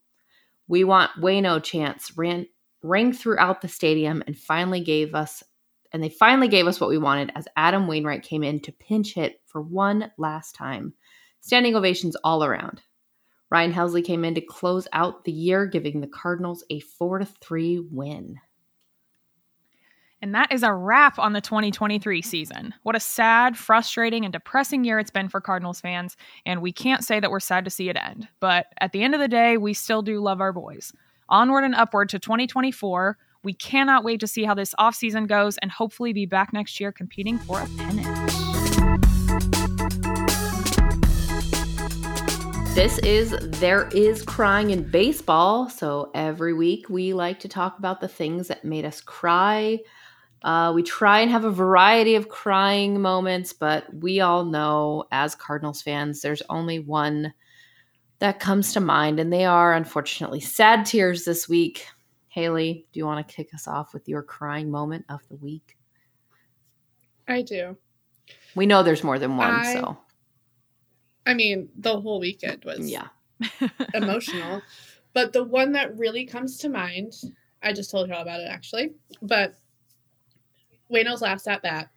We want Waino chants ran, rang throughout the stadium and finally gave us and they finally gave us what we wanted as Adam Wainwright came in to pinch hit for one last time. Standing ovations all around. Ryan Helsley came in to close out the year, giving the Cardinals a 4 to 3 win. And that is a wrap on the 2023 season. What a sad, frustrating, and depressing year it's been for Cardinals fans, and we can't say that we're sad to see it end. But at the end of the day, we still do love our boys. Onward and upward to 2024. We cannot wait to see how this offseason goes and hopefully be back next year competing for a pennant. This is There Is Crying in Baseball. So every week we like to talk about the things that made us cry. Uh, we try and have a variety of crying moments, but we all know as Cardinals fans, there's only one that comes to mind, and they are unfortunately sad tears this week. Hayley, do you want to kick us off with your crying moment of the week? I do. We know there's more than one, I- so I mean, the whole weekend was yeah. *laughs* emotional. But the one that really comes to mind, I just told y'all about it actually, but Waino's last at bat.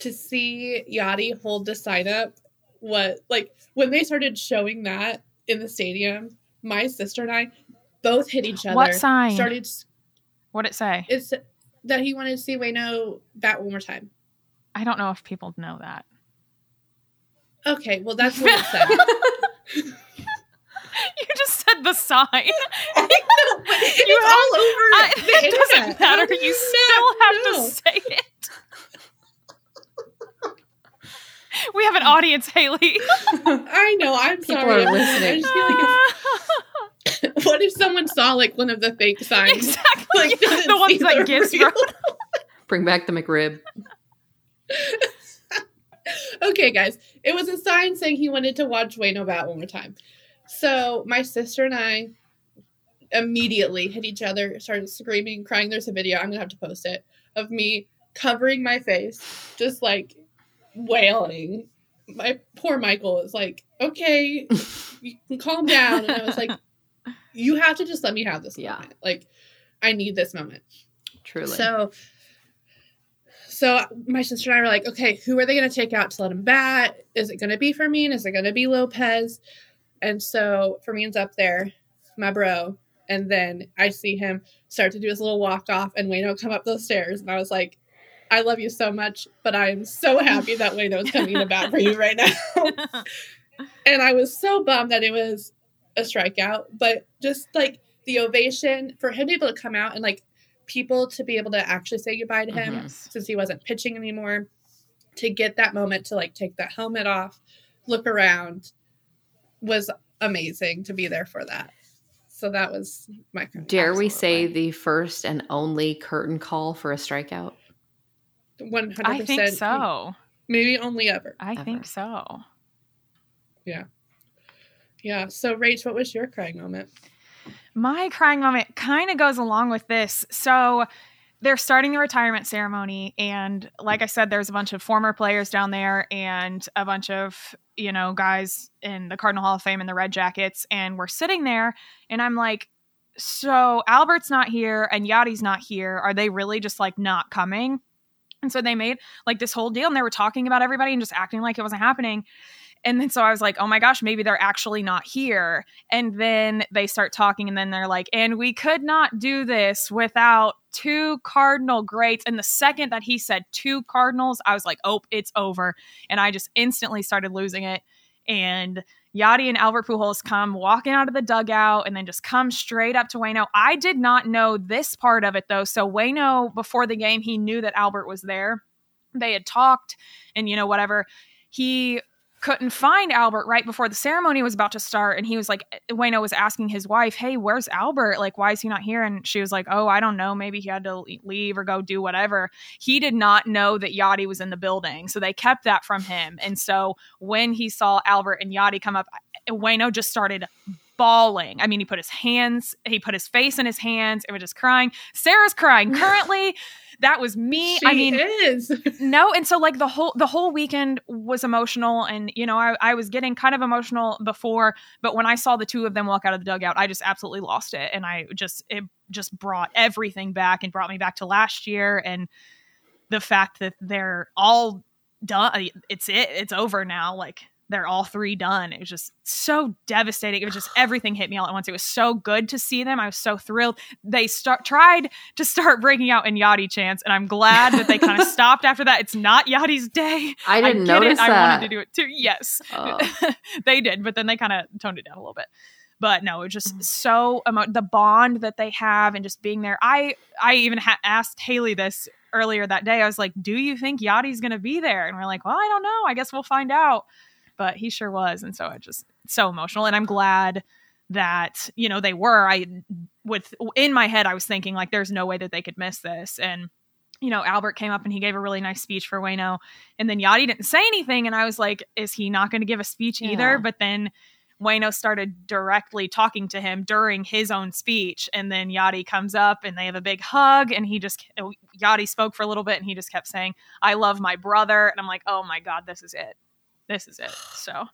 To see Yadi hold the sign up, what like when they started showing that in the stadium, my sister and I both hit each other. What sign? Started. What'd it say? It's that he wanted to see Waino bat one more time. I don't know if people know that. Okay, well that's what it *laughs* said. You just said the sign. *laughs* *laughs* no, but it's You have- all over I- the it doesn't matter. You still have No. to say it. We have an audience, Hayley. I know. I'm People sorry. are listening. I just feel like what if someone saw like one of the fake signs? exactly. Like, the ones that the Gibbs. Bring back the McRib. *laughs* okay, guys. It was a sign saying he wanted to watch Waino bat one more time. So my sister and I immediately hit each other, started screaming, crying. There's a video. I'm gonna have to post it of me covering my face, just like wailing. My poor Michael is like, okay, you can calm down. And I was like, *laughs* you have to just let me have this Yeah. moment. Like, I need this moment. Truly. So, so my sister and I were like, okay, who are they going to take out to let him bat? Is it going to be Fermin? Is it going to be Lopez? And so Fermin's up there, my bro, and then I see him start to do his little walk off, and Waino come up those stairs, and I was like, I love you so much, but I am so happy that Waino's coming to bat for you right now. *laughs* and I was so bummed that it was a strikeout, but just like the ovation for him to be able to come out and like people to be able to actually say goodbye to him Mhm. since he wasn't pitching anymore, to get that moment to like take that helmet off, look around was amazing to be there for that. So that was my. Dare we say Absolutely. the first and only curtain call for a strikeout? one hundred I percent. think so. Maybe only ever. I Ever. think so. Yeah. Yeah. So Rach, what was your crying moment? My crying moment kind of goes along with this. So they're starting the retirement ceremony, and like I said, there's a bunch of former players down there and a bunch of you know guys in the Cardinal Hall of Fame in the Red Jackets, and we're sitting there, and I'm like, so Albert's not here and Yadi's not here. Are they really just like not coming? And so they made like this whole deal, and they were talking about everybody and just acting like it wasn't happening. And then so I was like, oh my gosh, maybe they're actually not here. And then they start talking, and then they're like, and we could not do this without two Cardinal greats. And the second that he said two Cardinals, I was like, oh, it's over. And I just instantly started losing it. And Yadi and Albert Pujols come walking out of the dugout and then just come straight up to Waino. I did not know this part of it though. So Waino, before the game, he knew that Albert was there. They had talked and, you know, whatever. He couldn't find Albert right before the ceremony was about to start. And he was like, Waino was asking his wife, Hey, where's Albert? Like, why is he not here? And she was like, Oh, I don't know. Maybe he had to leave or go do whatever. He did not know that Yadi was in the building. So they kept that from him. And so when he saw Albert and Yadi come up, Waino just started bawling. I mean, he put his hands, he put his face in his hands and was just crying. Sarah's crying currently. *laughs* that was me. She I mean, is. *laughs* no, and so like the whole the whole weekend was emotional, and you know, I, I was getting kind of emotional before, but when I saw the two of them walk out of the dugout, I just absolutely lost it, and I just it just brought everything back and brought me back to last year and the fact that they're all done. It's it. It's over now. Like they're all three done. It was just so devastating. It was just everything hit me all at once. It was so good to see them. I was so thrilled. They start tried to start breaking out in Yadi chants, and I'm glad that they kind of *laughs* stopped after that. It's not Yadi's day. I didn't I notice it. that. I wanted to do it too. Yes, Oh. *laughs* they did, but then they kind of toned it down a little bit. But no, it was just Mhm. so emo- the bond that they have and just being there. I I even ha- asked Hayley this earlier that day. I was like, "Do you think Yadi's going to be there?" And we're like, "Well, I don't know. I guess we'll find out." But he sure was, and so I just so emotional, and I'm glad that you know they were. I with in my head, I was thinking like, "There's no way that they could miss this," and you know, Albert came up and he gave a really nice speech for Waino, and then Yadi didn't say anything, and I was like, "Is he not going to give a speech either?" But then Waino started directly talking to him during his own speech, and then Yadi comes up and they have a big hug, and he just Yadi spoke for a little bit, and he just kept saying, "I love my brother," and I'm like, "Oh my god, this is it, this is it." So *sighs*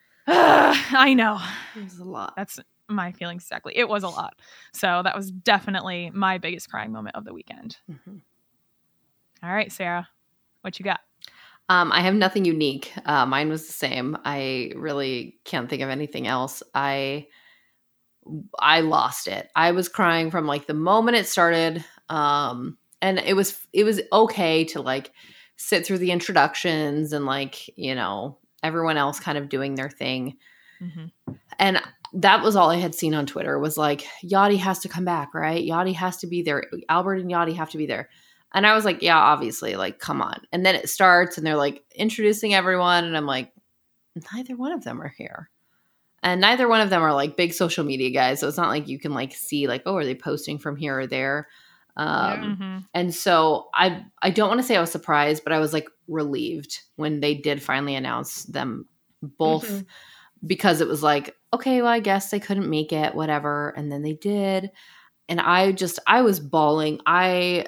*sighs* I know It was a lot. that's my feelings exactly. It was a lot, so that was definitely my biggest crying moment of the weekend. Mhm. All right, Sarah, what you got? Um, I have nothing unique. Uh, mine was the same. I really can't think of anything else. I I lost it. I was crying from like the moment it started. Um, and it was it was okay to like sit through the introductions and like you know everyone else kind of doing their thing. Mm-hmm. And that was all I had seen on Twitter was like yadi has to come back, right? yadi has to be there. Albert and yadi have to be there. And I was like, yeah, obviously, like, come on. And then it starts and they're like introducing everyone. And I'm like, neither one of them are here. And neither one of them are like big social media guys. So it's not like you can like see, like, oh, are they posting from here or there? Um, hmm and so I I don't want to say I was surprised, but I was like relieved when they did finally announce them both Mhm. because it was like, okay, well, I guess they couldn't make it, whatever. And then they did. And I just I was bawling. I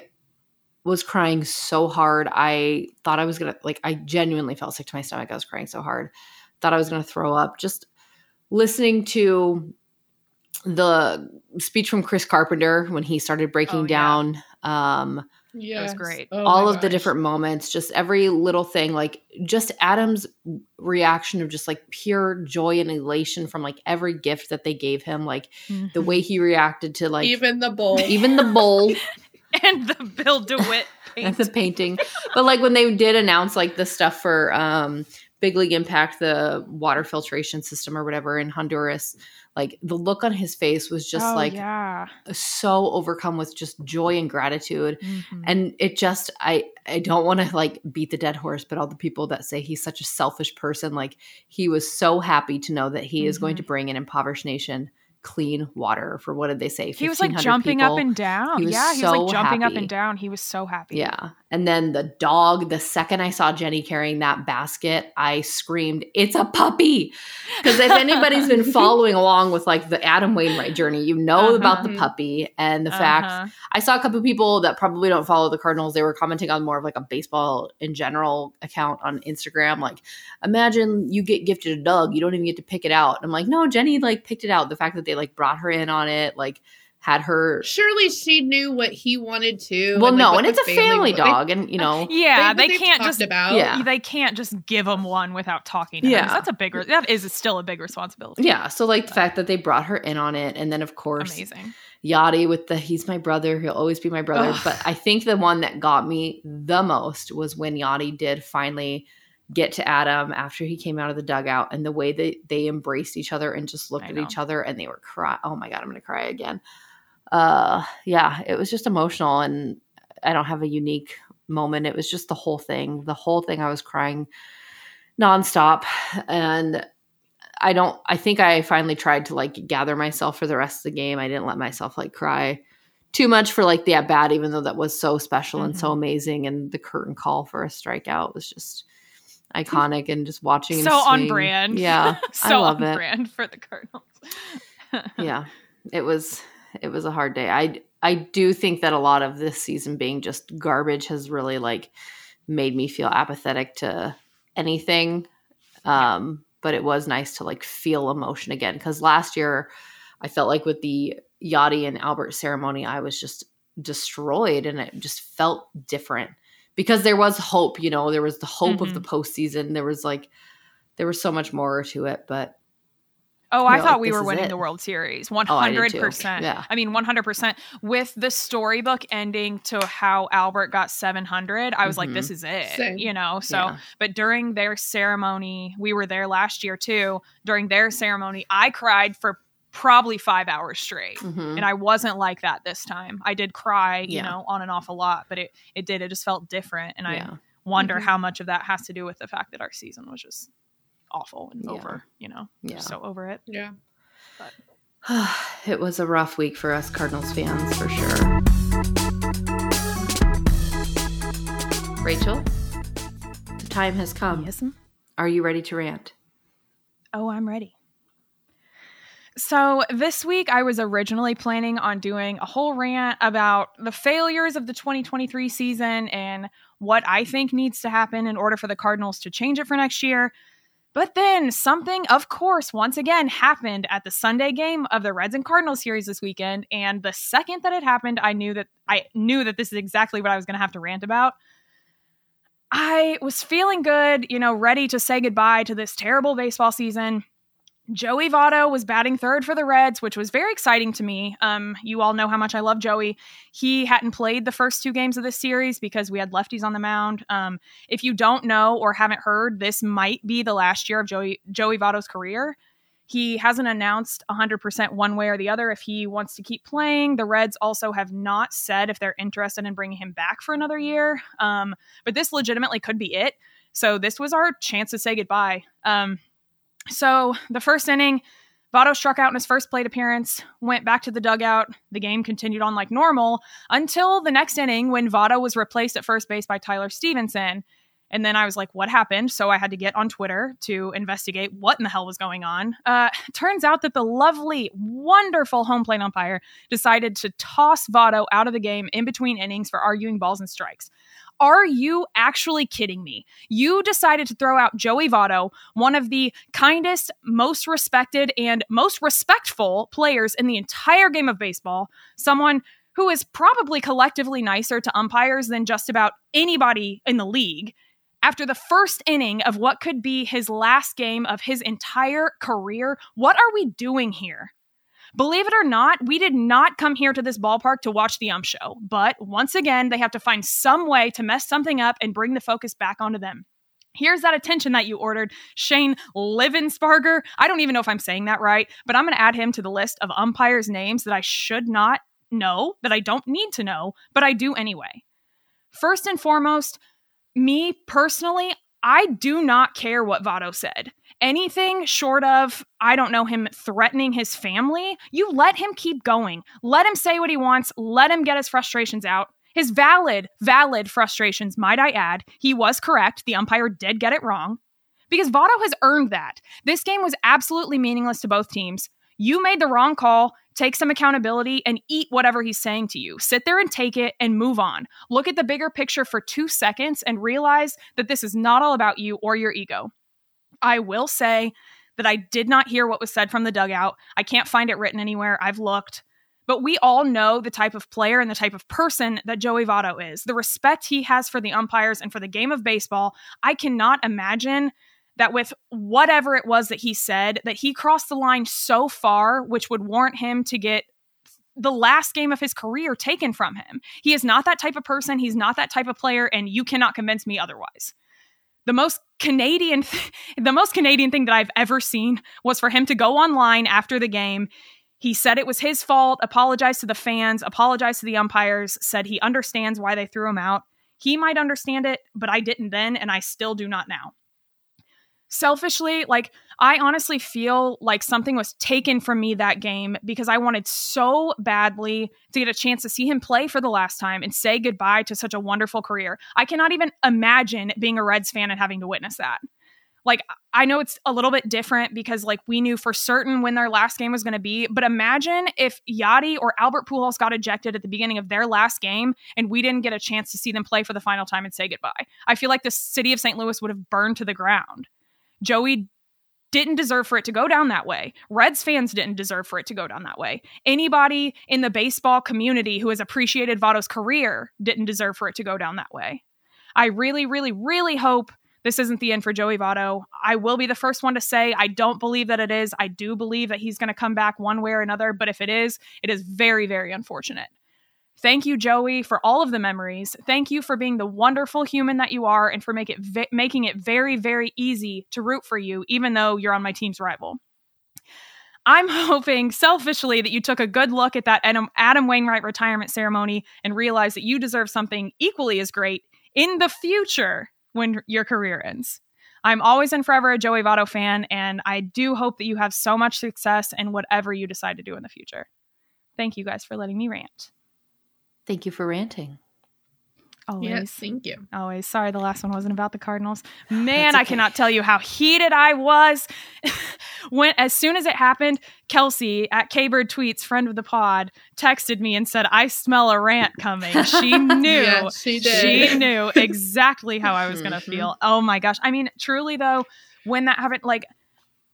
was crying so hard. I thought I was gonna like I genuinely felt sick to my stomach. I was crying so hard. Thought I was gonna throw up. Just listening to the speech from Chris Carpenter when he started breaking Oh, yeah. down um Yes. great. Oh all my of the different moments, just every little thing, like just Adam's reaction of just like pure joy and elation from like every gift that they gave him, like the way he reacted to like even, even the bowl. Even the bowl *laughs* and the Bill DeWitt *laughs* and the painting. But like when they did announce like the stuff for um Big League Impact, the water filtration system or whatever in Honduras, like the look on his face was just Oh, like yeah. so overcome with just joy and gratitude. Mhm. and it just i i don't want to like beat the dead horse but all the people that say he's such a selfish person like he was so happy to know that he is going Mhm. to bring an impoverished nation clean water for what did they say he was like jumping people? up and down. He yeah, he was like so jumping up and down. He was so happy. yeah and then the dog the second i saw jenny carrying that basket i screamed it's a puppy because if anybody's been *laughs* following along with like the adam wainwright journey you know about the Uh-huh. puppy and the fact Uh-huh. I saw a couple people that probably don't follow the Cardinals. They were commenting on more of like a baseball in general account on Instagram. Like, imagine you get gifted a dog, you don't even get to pick it out. I'm like, no, Jenny like picked it out. The fact that they like brought her in on it, like had her. Surely she knew what he wanted to. Well, like, no, what and it's a family wa- dog, and you know, *laughs* Yeah, they, they, can't just about. Yeah. they can't just give them one without talking to Yeah. them. That's a bigger that is still a big responsibility. yeah. So like the fact that they brought her in on it, and then of course Amazing. Yadi with the he's my brother, he'll always be my brother. Ugh. But I think the one that got me the most was when Yadi did finally get to Adam after he came out of the dugout and the way that they embraced each other and just looked I at know. each other and they were crying. Oh my god, I'm gonna cry again. Uh yeah, it was just emotional and I don't have a unique moment. It was just the whole thing. The whole thing I was crying nonstop. And I don't, I think I finally tried to like gather myself for the rest of the game. I didn't let myself like cry too much for like the at bat, even though that was so special mm-hmm. and so mm-hmm. amazing. And the curtain call for a strikeout was just iconic and just watching so on brand. Yeah. *laughs* so I love on it. brand for the Cardinals. *laughs* yeah. It was it was a hard day. I I do think that a lot of this season being just garbage has really like made me feel apathetic to anything. Um, but it was nice to like feel emotion again because last year I felt like with the Yadi and Albert ceremony, I was just destroyed and it just felt different because there was hope, you know, there was the hope mm-hmm. of the mm-hmm. postseason. There was like, there was so much more to it, but Oh, I thought we were winning the World Series. 100%. Oh, I yeah. I mean, 100%. With the storybook ending to how Albert got 700, I was mm-hmm. like, this is it. Same. You know? So, yeah. but during their ceremony, we were there last year too. During their ceremony, I cried for probably five hours straight. Mm-hmm. And I wasn't like that this time. I did cry, you know, on and off a lot, but it, it did. It just felt different. And I wonder mm-hmm. how much of that has to do with the fact that our season was just awful and yeah. over, you know. Yeah. So over it. Yeah. But *sighs* it was a rough week for us Cardinals fans for sure. Rachael, the time has come. Yes. Are you ready to rant? Oh, I'm ready. So, this week I was originally planning on doing a whole rant about the failures of the 2023 season and what I think needs to happen in order for the Cardinals to change it for next year. But then something, of course, once again happened at the Sunday game of the Reds and Cardinals series this weekend. And the second that it happened, I knew that I knew that this is exactly what I was going to have to rant about. I was feeling good, you know, ready to say goodbye to this terrible baseball season. Joey Votto was batting third for the Reds, which was very exciting to me. Um, you all know how much I love Joey. He hadn't played the first two games of this series because we had lefties on the mound. Um, if you don't know or haven't heard, this might be the last year of Joey Joey Votto's career. He hasn't announced 100% one way or the other if he wants to keep playing. The Reds also have not said if they're interested in bringing him back for another year. Um, but this legitimately could be it. So this was our chance to say goodbye. Um, so the first inning, Votto struck out in his first plate appearance, went back to the dugout. The game continued on like normal until the next inning when Votto was replaced at first base by Tyler Stephenson. And then I was like, what happened? So I had to get on Twitter to investigate what in the hell was going on. Uh, turns out that the lovely, wonderful home plate umpire decided to toss Votto out of the game in between innings for arguing balls and strikes. Are you actually kidding me? You decided to throw out Joey Votto, one of the kindest, most respected, and most respectful players in the entire game of baseball, someone who is probably collectively nicer to umpires than just about anybody in the league. After the first inning of what could be his last game of his entire career, what are we doing here? Believe it or not, we did not come here to this ballpark to watch the ump show. But once again, they have to find some way to mess something up and bring the focus back onto them. Here's that attention that you ordered, Shane Livensparger. I don't even know if I'm saying that right, but I'm going to add him to the list of umpires' names that I should not know, that I don't need to know, but I do anyway. First and foremost, me personally, I do not care what Votto said anything short of, I don't know, him threatening his family, you let him keep going. Let him say what he wants. Let him get his frustrations out. His valid, valid frustrations, might I add. He was correct. The umpire did get it wrong. Because Votto has earned that. This game was absolutely meaningless to both teams. You made the wrong call. Take some accountability and eat whatever he's saying to you. Sit there and take it and move on. Look at the bigger picture for two seconds and realize that this is not all about you or your ego. I will say that I did not hear what was said from the dugout. I can't find it written anywhere. I've looked. But we all know the type of player and the type of person that Joey Votto is. The respect he has for the umpires and for the game of baseball. I cannot imagine that with whatever it was that he said, that he crossed the line so far, which would warrant him to get the last game of his career taken from him. He is not that type of person. He's not that type of player, and you cannot convince me otherwise the most Canadian th- the most Canadian thing that I've ever seen was for him to go online after the game. He said it was his fault, apologized to the fans, apologized to the umpires, said he understands why they threw him out. He might understand it, but I didn't then and I still do not now. selfishly, like I honestly feel like something was taken from me that game because I wanted so badly to get a chance to see him play for the last time and say goodbye to such a wonderful career. I cannot even imagine being a Reds fan and having to witness that. Like I know it's a little bit different because like we knew for certain when their last game was going to be, but imagine if Yadi or Albert Pujols got ejected at the beginning of their last game and we didn't get a chance to see them play for the final time and say goodbye. I feel like the city of St. Louis would have burned to the ground. Joey didn't deserve for it to go down that way. Reds fans didn't deserve for it to go down that way. Anybody in the baseball community who has appreciated Votto's career didn't deserve for it to go down that way. I really, really, really hope this isn't the end for Joey Votto. I will be the first one to say I don't believe that it is. I do believe that he's going to come back one way or another, but if it is, it is very, very unfortunate. Thank you, Joey, for all of the memories. Thank you for being the wonderful human that you are and for make it vi- making it very, very easy to root for you, even though you're on my team's rival. I'm *laughs* hoping selfishly that you took a good look at that Adam, Adam Wainwright retirement ceremony and realized that you deserve something equally as great in the future when your career ends. I'm always and forever a Joey Votto fan, and I do hope that you have so much success in whatever you decide to do in the future. Thank you guys for letting me rant. Thank you for ranting. Always. Yes, thank you. Always. Sorry, the last one wasn't about the Cardinals. *sighs* Man, okay. I cannot tell you how heated I was. *laughs* when as soon as it happened, Kelsey at K-Bird Tweets, friend of the pod, texted me and said, I smell a rant coming. *laughs* She knew. Yeah, she did. She knew *laughs* exactly how I was gonna Mhm. feel. Oh my gosh. I mean, truly though, when that happened, like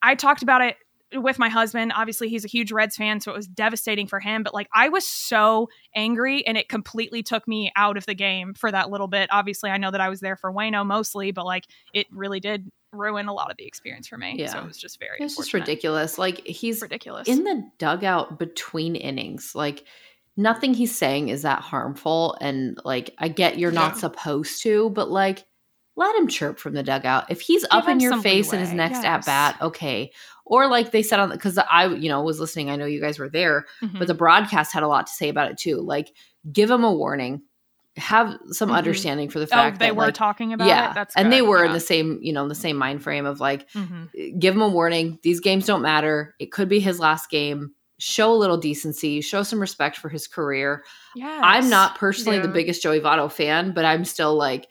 I talked about it with my husband. Obviously, he's a huge Reds fan, so it was devastating for him. But like, I was so angry, and it completely took me out of the game for that little bit. Obviously, I know that I was there for Waino mostly, but like, it really did ruin a lot of the experience for me. Yeah. So it was just very. It's just ridiculous. Like he's Ridiculous. in the dugout between innings. Like nothing he's saying is that harmful. And like I get you're not Yeah. supposed to, but like let him chirp from the dugout. If he's up in your face in his next yes. at bat, okay. Or like they said on because I you know was listening. I know you guys were there, Mhm. but the broadcast had a lot to say about it too. Like give him a warning. Have some Mhm. understanding for the oh, fact they that were like, talking about yeah, it. That's and they good. were in the same you know in the same mind frame of like Mhm. give him a warning. These games don't matter. It could be his last game. Show a little decency. Show some respect for his career. Yes. I'm not personally the biggest Joey Votto fan, but I'm still like,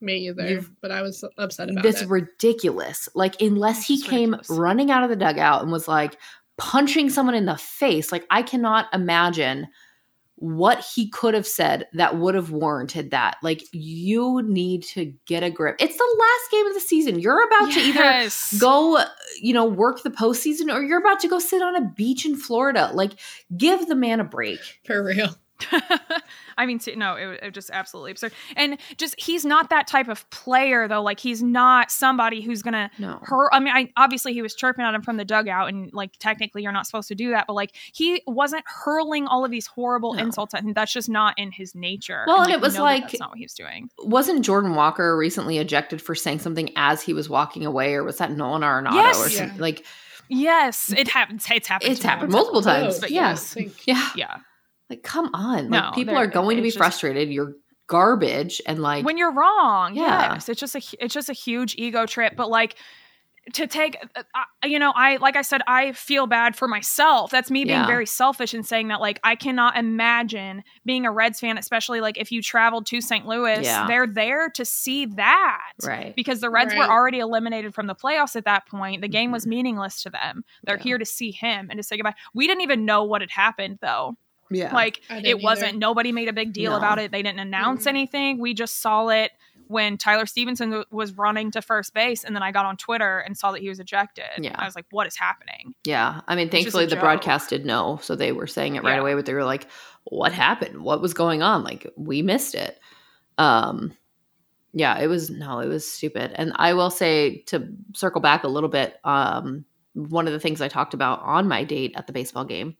Me either. You've- But I was upset about this it. ridiculous. Like, unless he came ridiculous. running out of the dugout and was like punching someone in the face, like, I cannot imagine what he could have said that would have warranted that. Like, you need to get a grip. It's the last game of the season. You're about to either go you know work the postseason or you're about to go sit on a beach in florida like give the man a break For real. I mean, no, it, it just absolutely absurd. And just he's not that type of player, though. Like he's not somebody who's gonna no hurt. I mean, I obviously he was chirping at him from the dugout, and like technically you're not supposed to do that, but like he wasn't hurling all of these horrible No. insults at him. That's just not in his nature. Well, and like, it was you know that like- that's not what he was doing. wasn't jordan walker recently ejected for saying something as he was walking away or was that nolan arenado Yes. or Yeah. something like Yes, it happens. It's happened. it's happened multiple several times Oh, but yeah yes. Think- yeah Yeah, like come on. Like No, people they're- going to be just- frustrated. You're garbage and like when you're wrong Yeah. yes. It's just a it's just a huge ego trip. But like to take uh, uh, you know i like i said i feel bad for myself. That's me being Yeah. very selfish and saying that like i cannot imagine being a reds fan especially like if you traveled to st louis. Yeah. they're there to see that right. because the reds were already eliminated from the playoffs at that point. The game was Mhm. meaningless to them. They're Yeah. here to see him and to say goodbye. We didn't even know what had happened though yeah like I didn't it wasn't either. nobody made a big deal No. about it. They didn't announce Mhm. anything. We just saw it when Tyler Stephenson w- was running to first base and then I got on Twitter and saw that he was ejected. Yeah. I was like, what is happening? yeah i mean It's thankfully the joke. broadcast did know so they were saying it right Yeah. away but they were like what happened what was going on like we missed it um yeah it was no it was stupid and i will say to circle back a little bit um one of the things i talked about on my date at the baseball game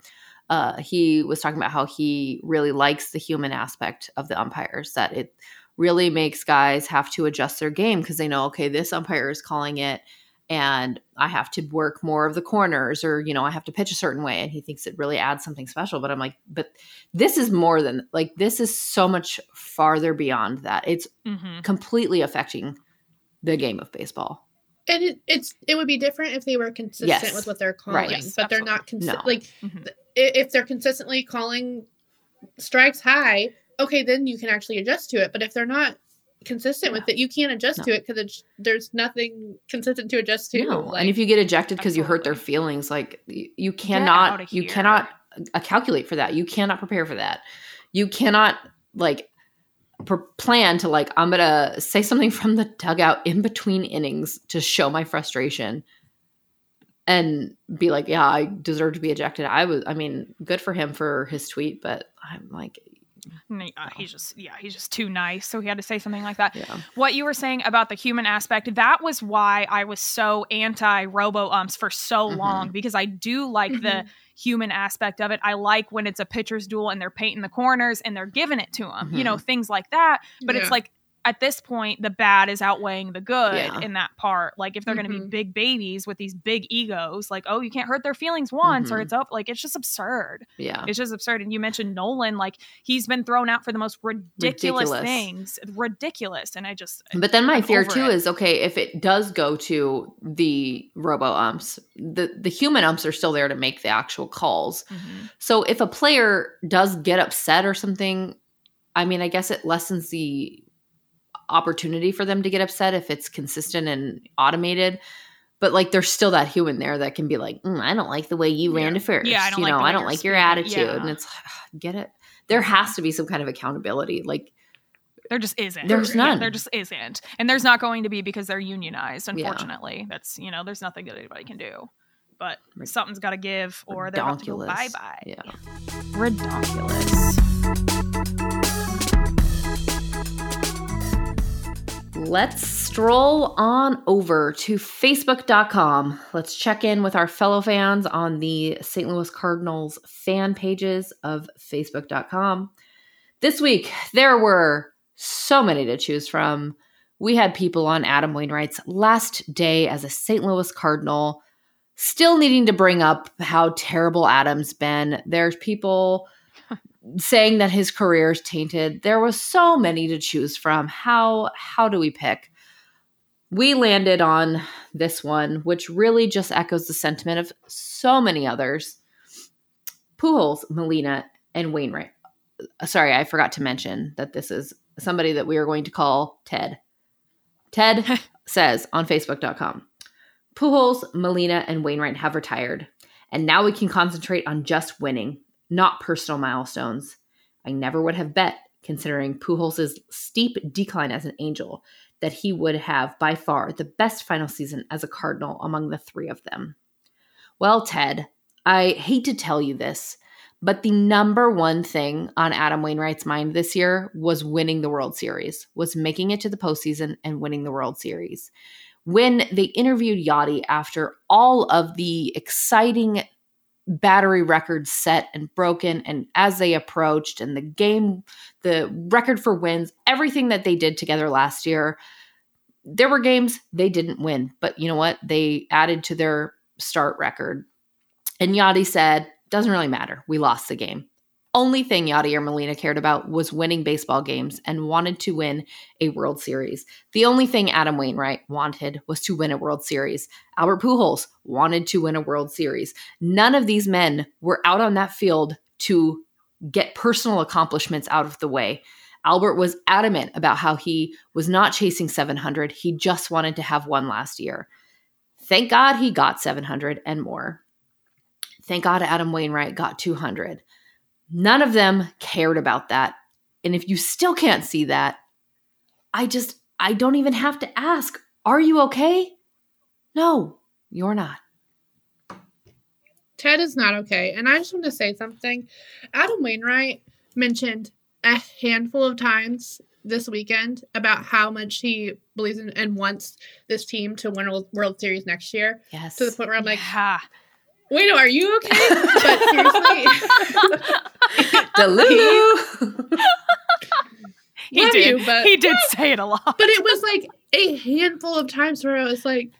uh he was talking about how he really likes the human aspect of the umpires that it really makes guys have to adjust their game because they know okay this umpire is calling it and i have to work more of the corners or you know i have to pitch a certain way and he thinks it really adds something special but i'm like but this is more than like this is so much farther beyond that it's Mm-hmm. completely affecting the game of baseball And it, it's it would be different if they were consistent Yes. with what they're calling, Right. Yes, but they're not No. consi- like Mhm. i- if they're consistently calling strikes high. Okay, then you can actually adjust to it. But if they're not consistent with it, you can't adjust No. to it because there's nothing consistent to adjust to. No, Like, and if you get ejected because you hurt their feelings, like you, you cannot, you cannot uh, calculate for that. You cannot prepare for that. You cannot like per- plan to like I'm gonna say something from the dugout in between innings to show my frustration and be like, yeah, I deserve to be ejected. I was, I mean, good for him for his tweet, but I'm like, Mm, uh, he's just yeah he's just too nice so he had to say something like that yeah, what you were saying about the human aspect that was why i was so anti robo umps for so Mhm. long because i do like the Mhm. Human aspect of it. I like when it's a pitcher's duel and they're painting the corners and they're giving it to them you know mm-hmm. things like that. But Yeah. it's like at this point the bad is outweighing the good Yeah. in that part like if they're going to be big babies with these big egos like oh you can't hurt their feelings once or Mhm. it's up like it's just absurd yeah, it's just absurd. And you mentioned Nolan, like he's been thrown out for the most ridiculous, Ridiculous. things, ridiculous. And I just, But then my I'm fear too it. is okay if it does go to the robo umps, the the human umps are still there to make the actual calls. So if a player does get upset or something, I mean, I guess it lessens the opportunity for them to get upset if it's consistent and automated. But like, there's still that human there that can be like, "Mm, I don't like the way you ran Yeah. to first. Yeah, I don't you know, way I don't like your speaking." attitude, Yeah. and it's *sighs* get it. There has to be some kind of accountability. Like, there just isn't. There's Yeah, none. there just isn't. And there's not going to be because they're unionized, Yeah. unfortunately. That's, you know, there's nothing that anybody can do. But something's got to give or they're about to go bye bye. yeah. Redonkulous. Let's stroll on over to Facebook.com. Let's check in with our fellow fans on the St. Louis Cardinals fan pages of Facebook.com. This week, there were so many to choose from. We had people on Adam Wainwright's last day as a St. Louis Cardinal, still needing to bring up how terrible Adam's been. There's people saying that his career is tainted. There was so many to choose from. How how do we pick? We landed on this one, which really just echoes the sentiment of so many others. Pujols, Molina, and Wainwright. Uh, Sorry, I forgot to mention that this is somebody that we are going to call Ted. Ted *laughs* says on Facebook.com Pujols, Molina, and Wainwright have retired, and now we can concentrate on just winning not personal milestones. I never would have bet, considering Pujols' steep decline as an angel, that he would have by far the best final season as a Cardinal among the three of them. Well, Ted, I hate to tell you this, but the number one thing on Adam Wainwright's mind this year was winning the World Series, was making it to the postseason and winning the World Series. When they interviewed Yadi after all of the exciting battery records set and broken and as they approached and the game the record for wins everything that they did together last year there were games they didn't win but you know what? They added to their start record. And Yadi said doesn't really matter. We lost the game only thing or Molina cared about was winning baseball games and wanted to win a World Series. The only thing Adam Wainwright wanted was to win a World Series. Albert Pujols wanted to win a World Series. None of these men were out on that field to get personal accomplishments out of the way. Albert was adamant about how he was not chasing 700. He just wanted to have one last year. Thank God he got 700 and more. Thank God Adam Wainwright got 200. None of them cared about that. And if you still can't see that, I just, I don't even have to ask, are you okay? No, you're not. Ted is not okay. And I just want to say something. Adam Wainwright mentioned a handful of times this weekend about how much he believes in and wants this team to win a World Series next year. Yes. To the point where I'm like, yeah. Wait, no, are you okay? But seriously, *laughs* Delulu. He Love did. you, but- he did say it a lot. but it was like a handful of times where I was like,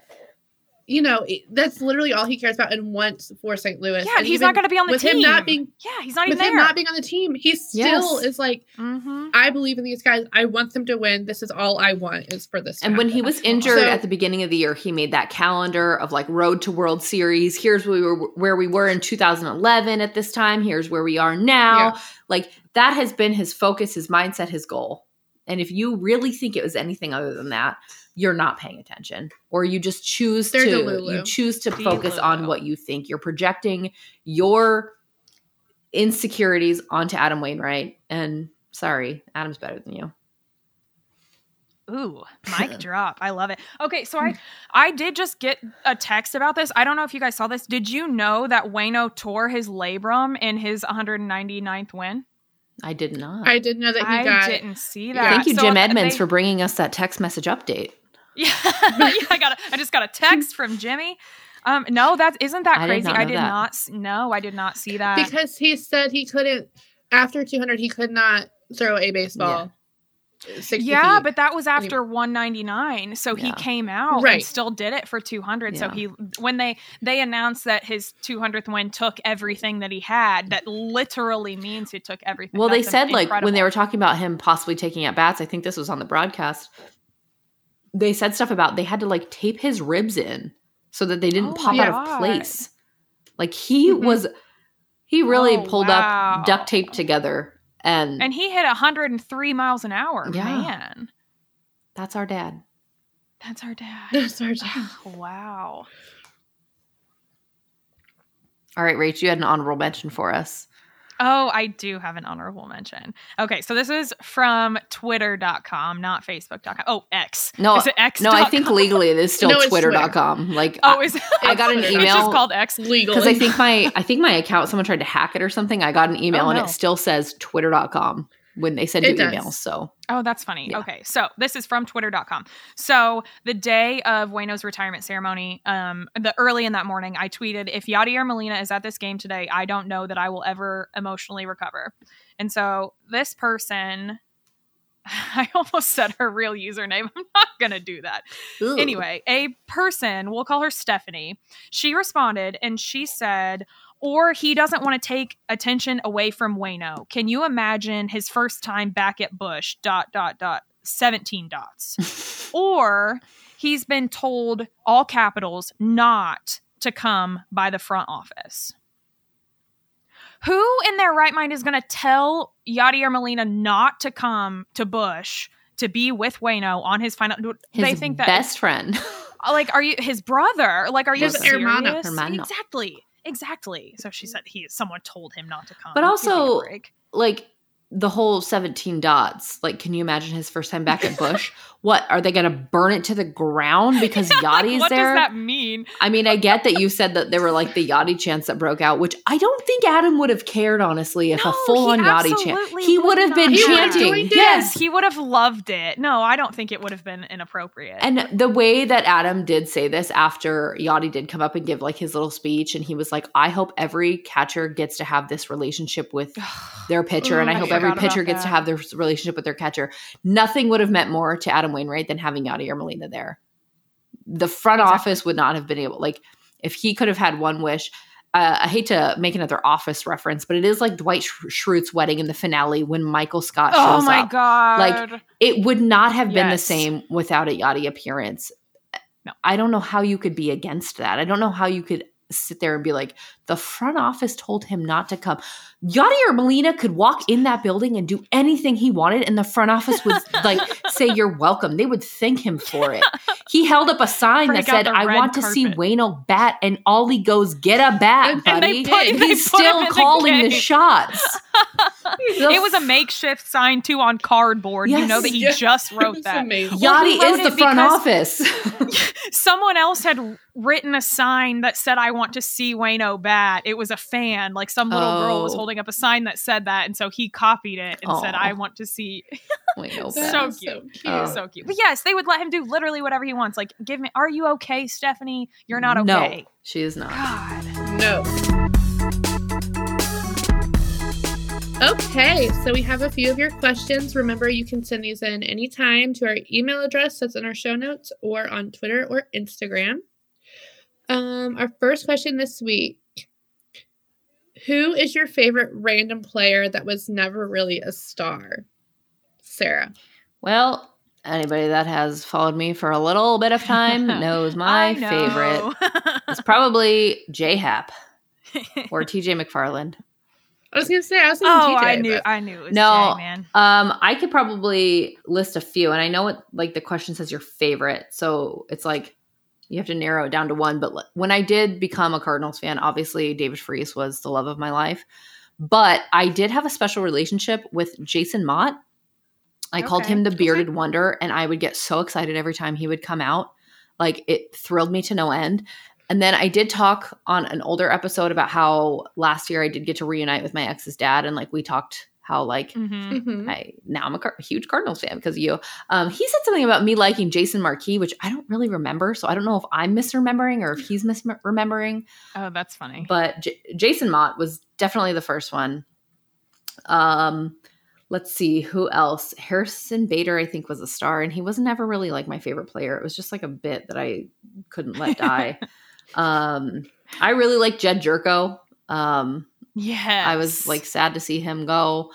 you know, that's literally all he cares about and wants for St. Louis. Yeah, and he's not going to be on the with team. him not being yeah, he's not even with even him not being on the team. He still Yes. is like, mm-hmm. I believe in these guys. I want them to win. This is all I want is for this. to And when he was injured So- at the beginning of the year, he made that calendar of like road to World Series. Here's where we were where we were in 2011 at this time. Here's where we are now. Yeah. Like that has been his focus, his mindset, his goal. And if you really think it was anything other than that, you're not paying attention or you just choose They're to Delulu. you choose to focus on what you think. You're projecting your insecurities onto Adam Wainwright and sorry, Adam's better than you. Ooh, mic *laughs* drop. I love it. Okay, so I hmm. I did just get a text about this. I don't know if you guys saw this. Did you know that Waino tore his labrum in his 199th win? I did not. I didn't know that he I got. didn't see Yeah. that. Thank you, So Jim they- Edmonds, for bringing us that text message update. *laughs* Yeah, yeah, I got. A, I just got a text from Jimmy. Um, no, that isn't that I did crazy. not I did not. s- No, I did not see that. because he said he couldn't after 200 he could not throw a baseball 60 yeah, but that was after 199. So he came out and still did it for 200. So he when they they announced that his 200th win took everything that he had, that literally means he took everything. Well, they That's said like when they were talking about him possibly taking at bats, I think this was on the broadcast. They said stuff about they had to like tape his ribs in so that they didn't Oh pop my out God. of place. Like he Mhm. was he really Oh, pulled wow. up duct tape together and, and he hit 103 miles an hour. Yeah. Man, that's our dad. that's our dad. That's our job. wow. All right, Rach, you had an honorable mention for us. Oh, I do have an honorable mention. Okay, so this is from twitter.com, not facebook.com. Oh, X. No, is it X? No, I think legally it is still No, it's twitter.com. Like Oh, is it? I got an email It's just called X. legal because I think my I think my account someone tried to hack it or something. I got an email Oh, and it oh. still says twitter.com when they send you does. emails. So Oh, that's funny. Yeah. Okay. So this is from twitter.com. So the day of Waino's retirement ceremony, um, the early in that morning, I tweeted, if Yadier Molina is at this game today, I don't know that I will ever emotionally recover. And so this person, *laughs* I almost said her real username. *laughs* I'm not going to do that. Ugh. Anyway, a person, we'll call her Stephanie, she responded and she said, or he doesn't want to take attention away from Waino. Can you imagine his first time back at Busch? Dot dot dot. 17 dots. *laughs* or he's been told all capitals not to come by the front office. Who in their right mind is going to tell Yadier Molina not to come to Busch to be with Waino on his final? his they think that best friend. *laughs* like are you his brother like are you His serious hermano. Hermano. exactly exactly. So she mm-hmm. said he someone told him not to come. But Give me a also- like the whole 17 dots. Like, can you imagine his first time back at Busch? *laughs* what are they going to burn it to the ground because Yeah, *laughs* like, what there? does that mean I mean, I get that you said that there were like the Yadi chants that broke out, which I don't think Adam would have cared honestly if No, a full on he Yadi chant. He would have been. He chanting. Yes. he would have loved it no i don't think it would have been inappropriate And the way that Adam did say this after Yadi did come up and give like his little speech, and he was like, I hope every catcher gets to have this relationship with *sighs* their pitcher, Oh, and I oh I hope every pitcher gets to have their relationship with their catcher. Nothing would have meant more to Adam Wainwright than having or Molina there. The front Exactly. office would not have been able, like, if he could have had one wish. Uh, I hate to make another office reference, but it is like Dwight Schrute's wedding in the finale when Michael Scott shows up. oh my up. god Like It would not have been the same without a Yadi appearance. No. I don't know how you could be against that. I don't know how you could sit there and be like, the front office told him not to come. Yachty or Molina could walk in that building and do anything he wanted, and the front office would *laughs* like say, You're welcome. They would thank him for it. He held up a sign Break that said, I red want to see carpet." Waino bat, and Ollie goes, Get a bat, And- and buddy. they put, they He's put him still in the calling the, game. shots. *laughs* it was a makeshift sign too on cardboard you know that he Yeah. just *laughs* wrote that amazing. Well, he Yadi wrote is the front office. someone else had written a sign that said i want to see waino bat it was a fan like some little girl was Oh. Holding up a sign that said that and so he copied it and said i want to see *laughs* Waino That So bat. is cute. cute. Oh. so cute but yes they would let him do literally whatever he wants like give me are you okay stephanie you're not okay. No, okay she is not. god No. Okay, so we have a few of your questions. Remember, you can send these in anytime to our email address that's in our show notes or on Twitter or Instagram. Um, our first question this week. Who is your favorite random player that was never really a star? Sarah. Well, anybody that has followed me for a little bit of time *laughs* knows my know. favorite. *laughs* It's probably J Hap or TJ McFarland. I was gonna say I was thinking oh, TJ, I knew, but- I knew it was No. Jay, man. Um, I could probably list a few, and I know what like the question says your favorite, so it's like you have to narrow it down to one. But when I did become a Cardinals fan, obviously David Freese was the love of my life. But I did have a special relationship with Jason Motte. I called him the bearded wonder, and I would get so excited every time he would come out. Like it thrilled me to no end. And then I did talk on an older episode about how last year I did get to reunite with my ex's dad, and like we talked how like hmm Mhm. I now I'm a, Car- a huge Cardinals fan because of you. Um, he said something about me liking Jason Marquis, which I don't really remember. So I don't know if I'm misremembering or if he's misremembering. Oh, that's funny. But J- Jason Motte was definitely the first one. Um, let's see who else. Harrison Bader, I think, was a star, and he was never really like my favorite player. It was just like a bit that I couldn't let die. *laughs* um, I really like Jedd Gyorko. Um, yes. I was like sad to see him go.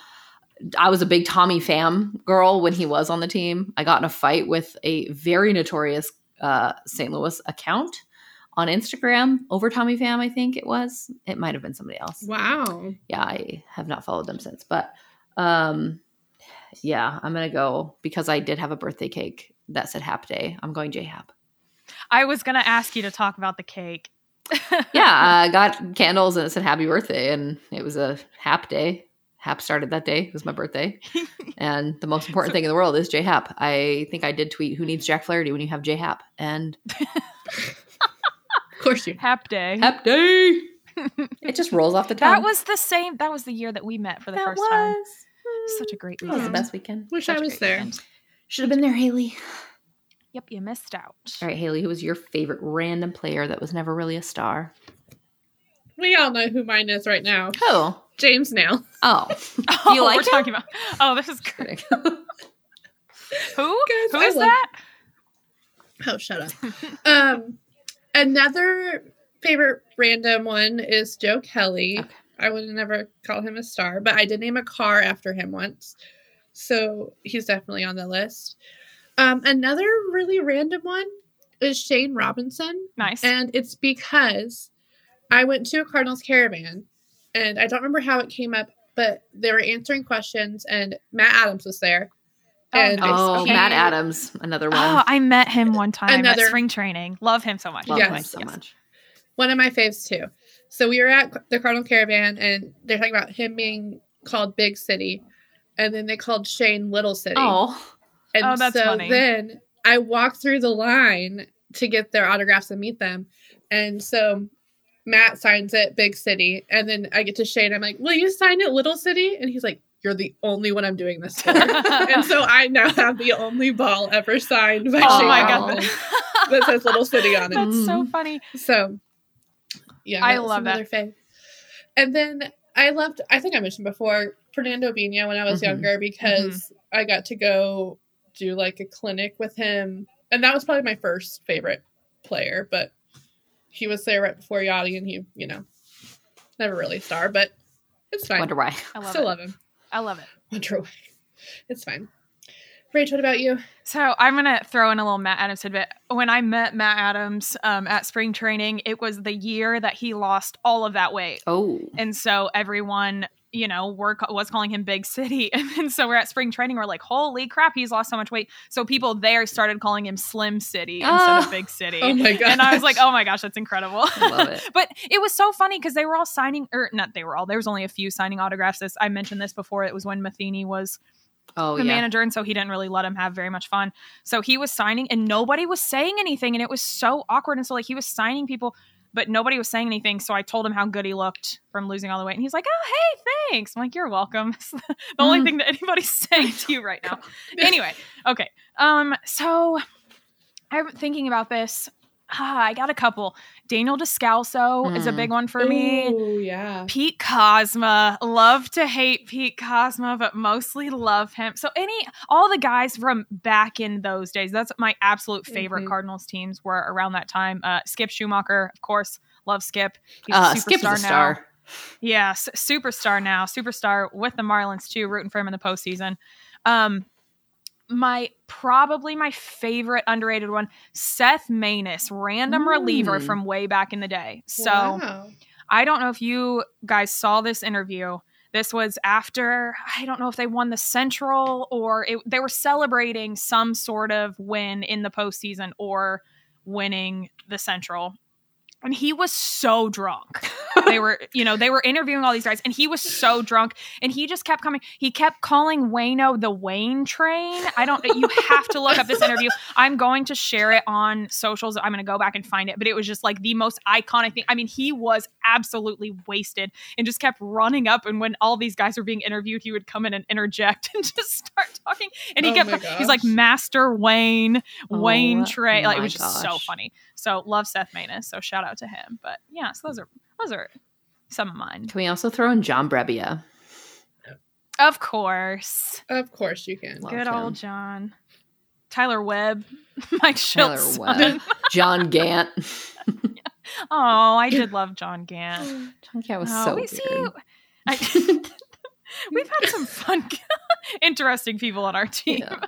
I was a big Tommy Pham girl when he was on the team. I got in a fight with a very notorious uh, St. Louis account on Instagram over Tommy Pham. I think it was. It might have been somebody else. Wow. Yeah, I have not followed them since. But um, yeah, I'm gonna go because I did have a birthday cake that said Hap Day. I'm going J Hap. I was gonna ask you to talk about the cake. Yeah, I got candles and it said Happy Birthday, and it was a Hap Day. Hap started that day. It was my birthday. *laughs* And the most important thing in the world is J Hap. I think I did tweet who needs Jack Flaherty when you have J Hap. And *laughs* Of course you. Hap day. Hap Day. it just rolls off the *laughs* tongue. that was the same. That was the year that we met for the that first was, time. Such a great that was the best weekend. Wish Such I a was there. weekend. Should have been there, Hayley. Yep, you missed out. All right, Hayley, who was your favorite random player that was never really a star? We all know who mine is right now. Oh. James Naile. Oh. *laughs* Oh, you like we're him? talking about. Oh, this is great. *laughs* Who? Guys, Who I is love- that? Oh, shut up. um, another favorite random one is Joe Kelly. Okay. I would never call him a star, but I did name a car after him once, so he's definitely on the list. Um, another really random one is Shane Robinson, Nice. and it's because I went to a Cardinals caravan, and I don't remember how it came up, but they were answering questions, and Matt Adams was there. Oh, and nice. oh, he- Matt Adams, another one. Oh, I met him one time Another- at spring training. Love him so much. Love yes, him so yes. much. one of my faves too. So we were at the Cardinal Caravan, and they're talking about him being called Big City, and then they called Shane Little City. Oh, and Oh, that's so funny. then I walked through the line to get their autographs and meet them, and so Matt signs it Big City, and then I get to Shane. I'm like, "Will you sign it Little City?" And he's like, "You're the only one I'm doing this for." *laughs* and so I now have the only ball ever signed by oh Shane my god. that says Little City on it. That's so Mm. funny. So, yeah, I love that. another fave. And then I loved. I think I mentioned before Fernando Viña when I was Mhm. younger because I got to go do like a clinic with him, and that was probably my first favorite player. But he was there right before Yadi, and he, you know, never really a star, but it's fine. wonder why. I love Still it. love him. I love it. Wonder why. It's fine. Rach, what about you? So I'm gonna throw in a little Matt Adams tidbit. When I met Matt Adams um, at spring training, it was the year that he lost all of that weight, Oh, and so everyone, you know, were, was calling him Big City, *laughs* and then so we're at spring training, we're like, holy crap, he's lost so much weight. So people there started calling him Slim City instead Ah. of Big City, Oh my god! and I was like, oh my gosh, that's incredible. I love it. *laughs* but it was so funny because they were all signing, or not they were all, there was only a few signing autographs. This I mentioned this before. It was when Matheny was Oh, the yeah. manager, and so he didn't really let him have very much fun. So he was signing, and nobody was saying anything, and it was so awkward. And so like he was signing people, but nobody was saying anything. So I told him how good he looked from losing all the weight, and he's like, "Oh, hey, thanks." I'm like, "You're welcome." *laughs* It's the only Mm. thing that anybody's *laughs* saying to you right now. *laughs* anyway, okay. Um, so I'm thinking about this. Ah, I got a couple. Daniel Descalso is a Mm. big one for me. Ooh, yeah. Pete Kozma, love to hate Pete Kozma, but mostly love him. So any all the guys from back in those days, that's my absolute favorite Mhm. Cardinals teams were around that time. Uh, Skip Schumaker, of course, love Skip. He's Uh, a Skip's a superstar now. star. Yes, superstar now, superstar with the Marlins too, rooting for him in the postseason. Um, my probably my favorite underrated one, Seth Maness, random reliever Mm. from way back in the day. So Wow. I don't know if you guys saw this interview. This was after I don't know if they won the Central or it, they were celebrating some sort of win in the postseason or winning the Central. And he was so drunk. *laughs* they were, you know, they were interviewing all these guys, and he was so drunk, and he just kept coming. He kept calling Waino the Wayne Train. I don't. You have to look up this interview. I'm going to share it on socials. I'm going to go back and find it, but it was just like the most iconic thing. I mean, he was absolutely wasted and just kept running up. And when all these guys were being interviewed, he would come in and interject *laughs* and just start talking. And he Oh kept. He's like. Master Wayne, Wayne Oh Train. Like it was just so funny. So love Seth Maness. So shout out to him. But yeah, so those are those are some of mine. Can we also throw in John Brebbia? Of course. Of course you can. Love Good him. old John. Tyler Webb. *laughs* Mike Tyler Webb. John Gant. *laughs* Oh, I did love John Gant. *gasps* John Gant was Oh, so we see. weird. I, *laughs* we've had some fun, interesting people on our team. Yeah.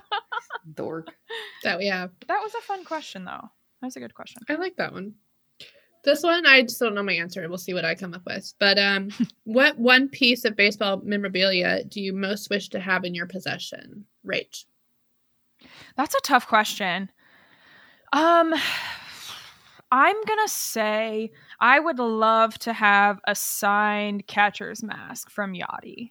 Dork. That we have. That was a fun question, though. That was a good question. I like that one. This one, I just don't know my answer. We'll see what I come up with. But um, *laughs* what one piece of baseball memorabilia do you most wish to have in your possession? Rach. That's a tough question. Um, I'm gonna say I would love to have a signed catcher's mask from Yadi.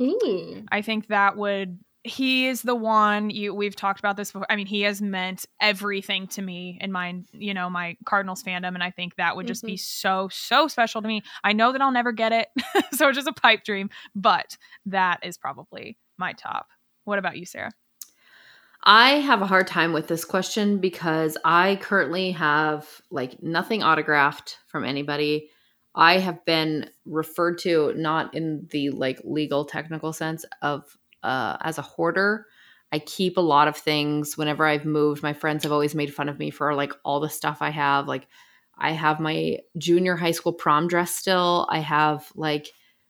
Ooh. I think that would he is the one you we've talked about this before. I mean, he has meant everything to me in my you know my Cardinals fandom, and I think that would just be mm-hmm. so so special to me. I know that I'll never get it, *laughs* so it's just a pipe dream, but that is probably my top. What about you, Sarah? I have a hard time with this question because I currently have like nothing autographed from anybody. I have been referred to not in the like legal technical sense of uh as a hoarder. I keep a lot of things whenever I've moved. My friends have always made fun of me for like all the stuff I have. Like I have my junior high school prom dress still. I have like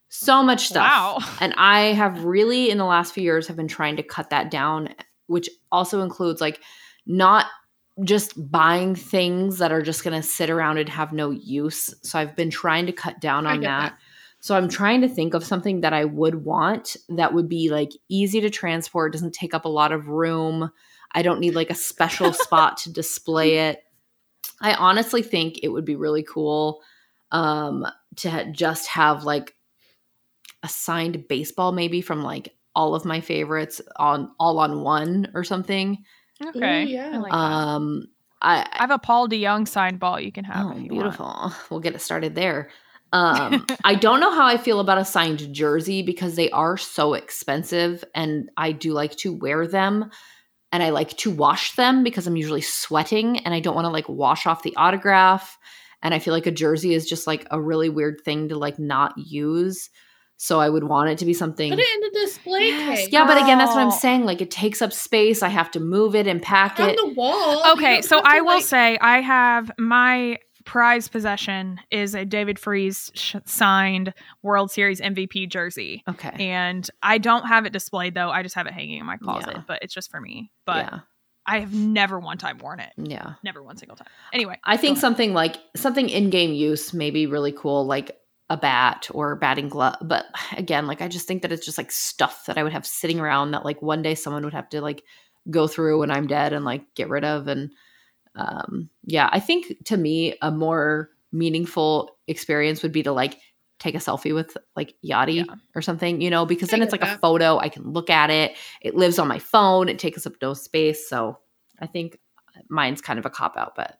so much stuff. Wow. And I have really in the last few years have been trying to cut that down, which also includes like not just buying things that are just going to sit around and have no use. So I've been trying to cut down on that. that. So I'm trying to think of something that I would want that would be like easy to transport, doesn't take up a lot of room. I don't need like a special *laughs* spot to display it. I honestly think it would be really cool um to ha- just have like a signed baseball maybe from like all of my favorites on all on one or something. Okay, yeah. I like. Um I I have a Paul DeJong signed ball you can have. Oh, if you want. beautiful. We'll get it started there. Um, I don't know how I feel about a signed jersey because they are so expensive and I do like to wear them and I like to wash them because I'm usually sweating and I don't want to like wash off the autograph. And I feel like a jersey is just like a really weird thing to like not use. So I would want it to be something. Put it in a display Yes, case. yeah, but again, that's what I'm saying. Like it takes up space. I have to move it and pack on it. the wall. Okay, so have to, I will like- say I have my prized possession is a David Freese sh- signed World Series MVP jersey. Okay. And I don't have it displayed though. I just have it hanging in my closet, Yeah. but it's just for me. But yeah. I have never one time worn it. Yeah. Never one single time. Anyway, I think something like something in game use may be really cool, like a bat or batting glove. But again, like I just think that it's just like stuff that I would have sitting around that like one day someone would have to like go through when I'm dead and like get rid of. And um yeah, I think to me a more meaningful experience would be to like take a selfie with like Yadi Yeah. or something, you know, because I then it's get like a photo. I can look at it. It lives on my phone. It takes up no space. So I think mine's kind of a cop out, but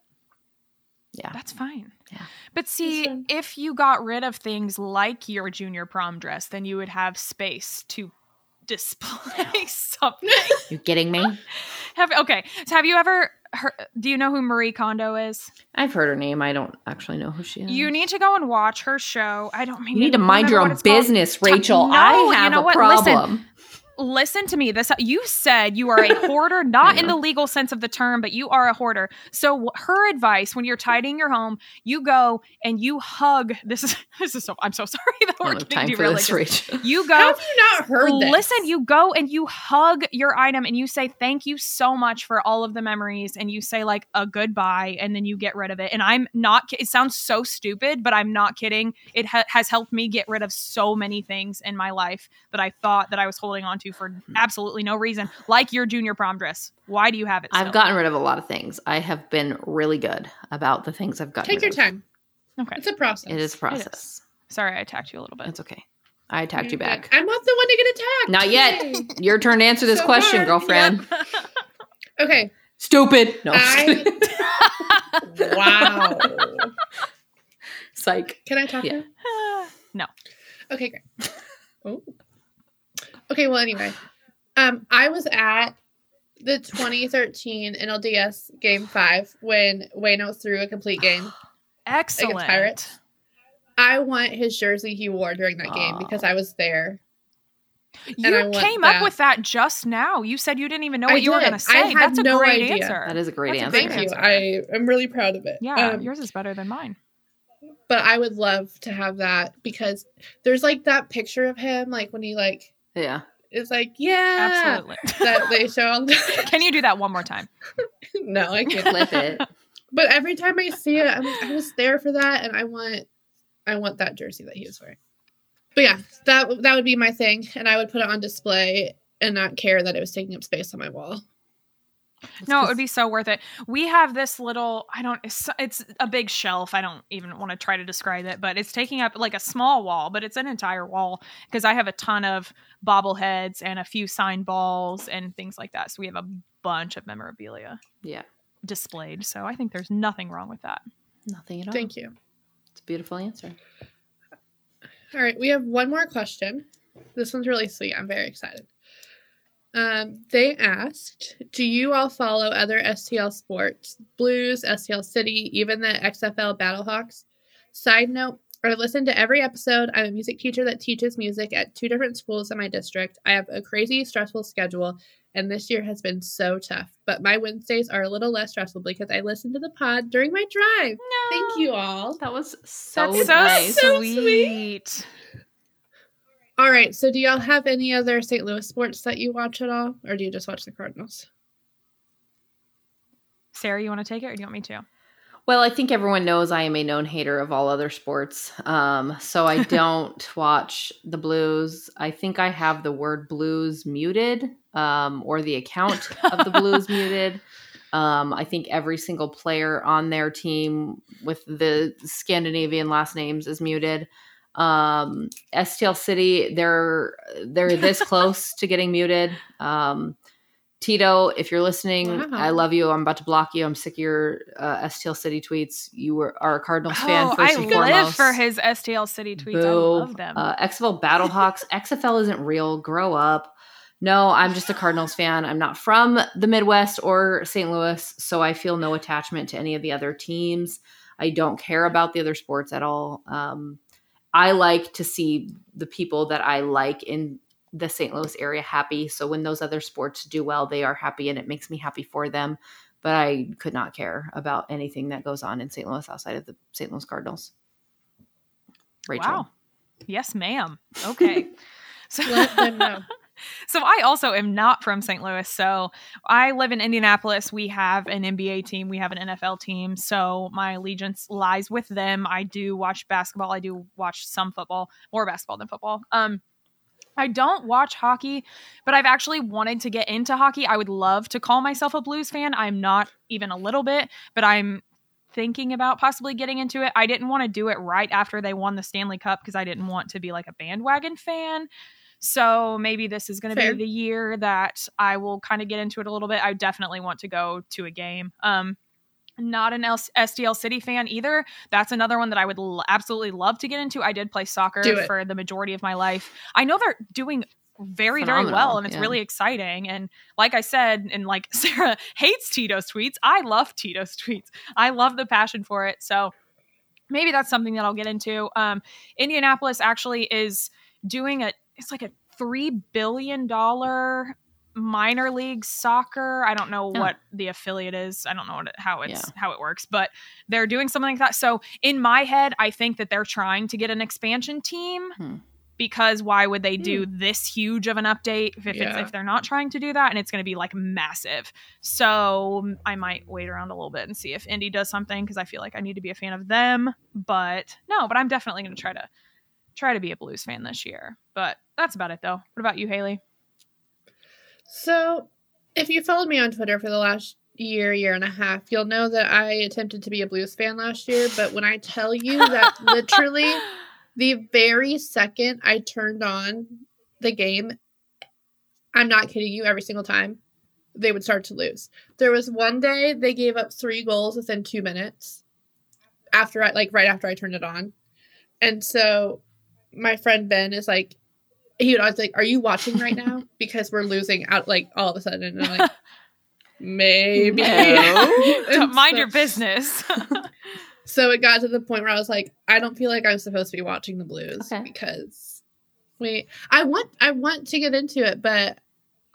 yeah. That's fine. Yeah. But see, if you got rid of things like your junior prom dress, then you would have space to *laughs* display *laughs* something. You getting me? *laughs* Have okay. So have you ever her, do you know who Marie Kondo is? I've heard her name. I don't actually know who she is. You need to go and watch her show. I don't mean You need to mind your own business, Rachael. No, I you have know a what? Problem. listen to me this you said you are a *laughs* hoarder not I in the legal sense of the term but you are a hoarder so her advice when you're tidying your home you go and you hug this is *laughs* this is so i'm so sorry that we're getting time for derailed this, like this. Rachael. you How go have you not heard this? listen you go and you hug your item and you say thank you so much for all of the memories and you say like a goodbye and then you get rid of it and i'm not it sounds so stupid but i'm not kidding it ha- has helped me get rid of so many things in my life that i thought that i was holding on to for Hmm. absolutely no reason like your junior prom dress why do you have it I've gotten rid of a lot of things. I have been really good about the things I've gotten Take your of. time. okay It's a process. It is a process. sorry i attacked you a little bit It's okay. I attacked you back. I'm not the one to get attacked. Not yet. Yay. *laughs* Your turn to answer this So question, far, girlfriend. *laughs* Okay. Stupid. No. I'm just I- *laughs* Wow. Psych. Can I talk Yeah. now? *sighs* No. Okay, great. Oh. Okay, well, anyway, um, I was at the 2013 NLDS Game Five when Waino threw a complete game. *gasps* excellent Pirates. I want his jersey he wore during that game Aw. because I was there. you and I want came that. up with that just now you said you didn't even know I what you were going to I say had that's a no great idea. answer That is a great That's answer. Thank you. I am really proud of it. yeah Um, yours is better than mine but I would love to have that because there's like that picture of him, like when he like Yeah. It's like, yeah, absolutely *laughs* that they show all the. *laughs* Can you do that one more time? *laughs* no, I can't. Flip it. But every time I see it, I'm, I was there for that, and I want, I want that jersey that he was wearing. But yeah, that that would be my thing, and I would put it on display and not care that it was taking up space on my wall. No, it would be so worth it. We have this little, I don't, it's, it's a big shelf. I don't even want to try to describe it, but it's taking up like a small wall, but it's an entire wall because I have a ton of bobbleheads and a few signed balls and things like that. So we have a bunch of memorabilia Yeah. displayed. So I think there's nothing wrong with that. Nothing at all. Thank you. It's a beautiful answer. All right, we have one more question. This one's really sweet. I'm very excited. Um, they asked, "Do you all follow other STL sports, Blues, STL City, even the XFL Battlehawks?" Side note: I listen to every episode. I'm a music teacher that teaches music at two different schools in my district. I have a crazy, stressful schedule, and this year has been so tough. But my Wednesdays are a little less stressful because I listen to the pod during my drive. Thank you all. That was so That's so nice. so sweet. All right. So, do y'all have any other St. Louis sports that you watch at all, or do you just watch the Cardinals? Sarah, you want to take it or do you want me to? Well, I think everyone knows I am a known hater of all other sports. Um, so I *laughs* don't watch the Blues. I think I have the word Blues muted um, or the account of the Blues *laughs* muted. Um, I think every single player on their team with the Scandinavian last names is muted. Um, STL City, they're they're this *laughs* close to getting muted. Um, Tito, if you're listening, Wow. I love you. I'm about to block you. I'm sick of your uh, STL City tweets. You were are a Cardinals fan Oh, first I and live foremost. for his STL City tweets. I love them. Uh, XFL Battlehawks. *laughs* XFL isn't real. Grow up. No, I'm just a Cardinals fan. I'm not from the Midwest or St. Louis, so I feel no attachment to any of the other teams. I don't care about the other sports at all. Um, I like to see the people that I like in the St. Louis area happy. So when those other sports do well, they are happy and it makes me happy for them. But I could not care about anything that goes on in St. Louis outside of the St. Louis Cardinals. Rachael. Wow. Yes, ma'am. Okay. *laughs* so, Let them know. So I also am not from St. Louis. So I live in Indianapolis. We have an NBA team. We have an NFL team. So my allegiance lies with them. I do watch basketball. I do watch some football, more basketball than football. Um, I don't watch hockey, but I've actually wanted to get into hockey. I would love to call myself a Blues fan. I'm not even a little bit, but I'm thinking about possibly getting into it. I didn't want to do it right after they won the Stanley Cup because I didn't want to be like a bandwagon fan. So maybe this is going to be the year that I will kind of get into it a little bit. I definitely want to go to a game. Um, not an L- STL City fan either. That's another one that I would l- absolutely love to get into. I did play soccer for the majority of my life. I know they're doing very very well and it's yeah. really exciting and like i said and like *laughs* sarah hates tito's tweets i love tito's tweets i love the passion for it so maybe that's something that i'll get into um indianapolis actually is doing a it's like a three billion dollar minor league soccer i don't know Oh. what the affiliate is i don't know what it, how it's Yeah. how it works but they're doing something like that so in my head i think that they're trying to get an expansion team Hmm. because why would they do this huge of an update if, it's, Yeah. if they're not trying to do that and it's going to be like massive so i might wait around a little bit and see if indy does something because i feel like i need to be a fan of them but no but i'm definitely going to try to try to be a blues fan this year but that's about it though what about you hayley So, if you followed me on Twitter for the last year, year and a half, you'll know that I attempted to be a Blues fan last year. But when I tell you that *laughs* literally the very second I turned on the game, I'm not kidding you, every single time they would start to lose. There was one day they gave up three goals within two minutes after I, like, right after I turned it on. And so my friend Ben is like, he would always like, "Are you watching right now?" *laughs* Because we're losing out like all of a sudden, and I'm like, *laughs* maybe. *laughs* Don't mind so- your business So it got to the point where I was like, I don't feel like I'm supposed to be watching the Blues Okay. because we. I want I want to get into it, but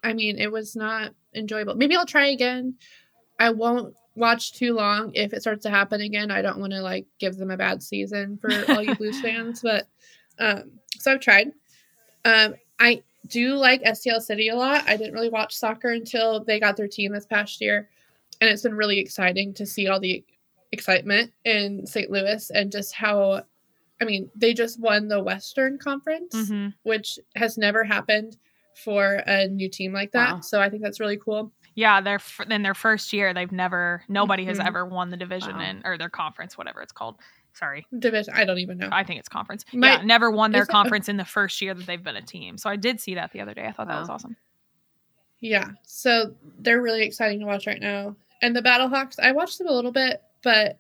I mean, it was not enjoyable. Maybe I'll try again. I won't watch too long if it starts to happen again. I don't want to like give them a bad season for all you Blues fans, but um, so I've tried. Um, I do like STL City a lot. I didn't really watch soccer until they got their team this past year, and it's been really exciting to see all the excitement in St. Louis and just how. I mean, they just won the Western Conference, hmm which has never happened for a new team like that. Wow. So I think that's really cool. yeah they're f- in their first year they've never nobody has Mhm. ever won the division Wow. in or their conference whatever it's called sorry Division, I don't even know. I think it's conference. My- yeah, never won their is it- conference in the first year that they've been a team. So I did see that the other day. I thought that was awesome. Yeah, so they're really exciting to watch right now. And the Battlehawks, I watched them a little bit, but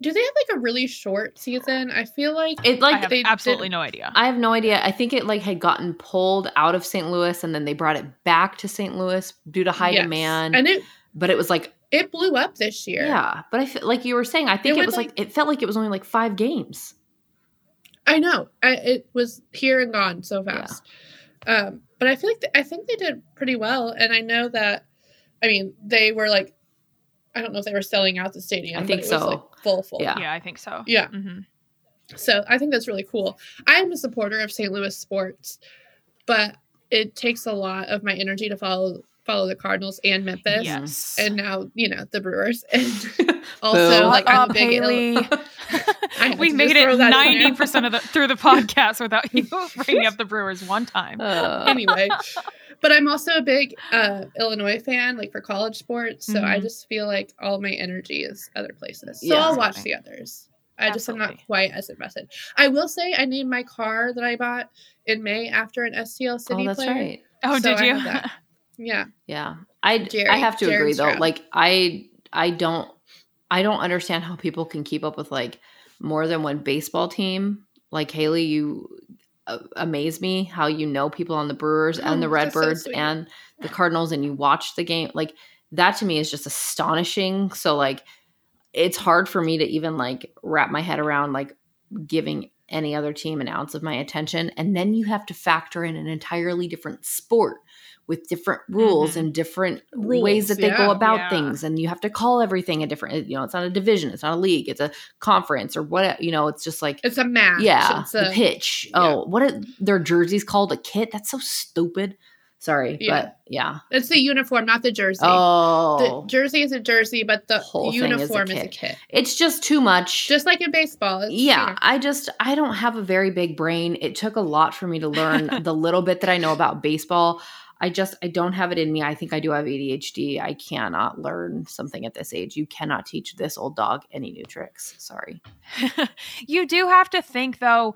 do they have like a really short season? I feel like It I like have they absolutely did- no idea. I have no idea. I think it like had gotten pulled out of St. Louis and then they brought it back to St. Louis due to high Yes. demand. and it but it was like it blew up this year. yeah. But I feel like you were saying, I think It it, was like, it felt like it was only like five games. I know. I, it was here and gone so fast. Um, but I feel like th- I think they did pretty well, and I know that. I mean, they were like, I don't know if they were selling out the stadium. I but think it was, so. like, full, full. Yeah. Yeah, I think so. Yeah. hmm So I think that's really cool. I am a supporter of St. Louis sports, but it takes a lot of my energy to follow follow the Cardinals and Memphis, Yes. and now you know the Brewers, *laughs* and *laughs* also Boom. like I'm up, a big Hayley. *laughs* I we made it throw that in ninety there. percent of the through the podcast without you bringing up the Brewers one time. Uh, anyway. But I'm also a big uh, Illinois fan, like for college sports. So I Mhm. just feel like all my energy is other places. So Yeah. I'll watch the others. I just am not quite as invested. I will say I named my car that I bought in May after an STL City oh, that's player. right. oh, so did I you? Yeah. Yeah. I I have to Jared agree though. Like I I don't I don't understand how people can keep up with like more than one baseball team. Like Hayley, you uh, amaze me how you know people on the Brewers and the Oh, that's so Redbirds and the Cardinals and you watch the game. Like that to me is just astonishing. So like it's hard for me to even like wrap my head around like giving any other team an ounce of my attention and then you have to factor in an entirely different sport with different rules Mhm. and different Rules, ways that they go about Yeah. things and you have to call everything a different you know it's not a division it's not a league it's a conference or what you know it's just like It's a match. yeah It's the a, pitch yeah. oh what are their jerseys called a kit that's so stupid sorry Yeah. but yeah It's the uniform, not the jersey. oh The jersey is a jersey, but the Whole thing is a uniform is a, kit. it's just too much Just like in baseball. You yeah know, i just i don't have a very big brain it took a lot for me to learn *laughs* the little bit that i know about baseball i just i don't have it in me. I think i do have adhd i cannot learn something at this age. You cannot teach this old dog any new tricks. Sorry. *laughs* You do have to think though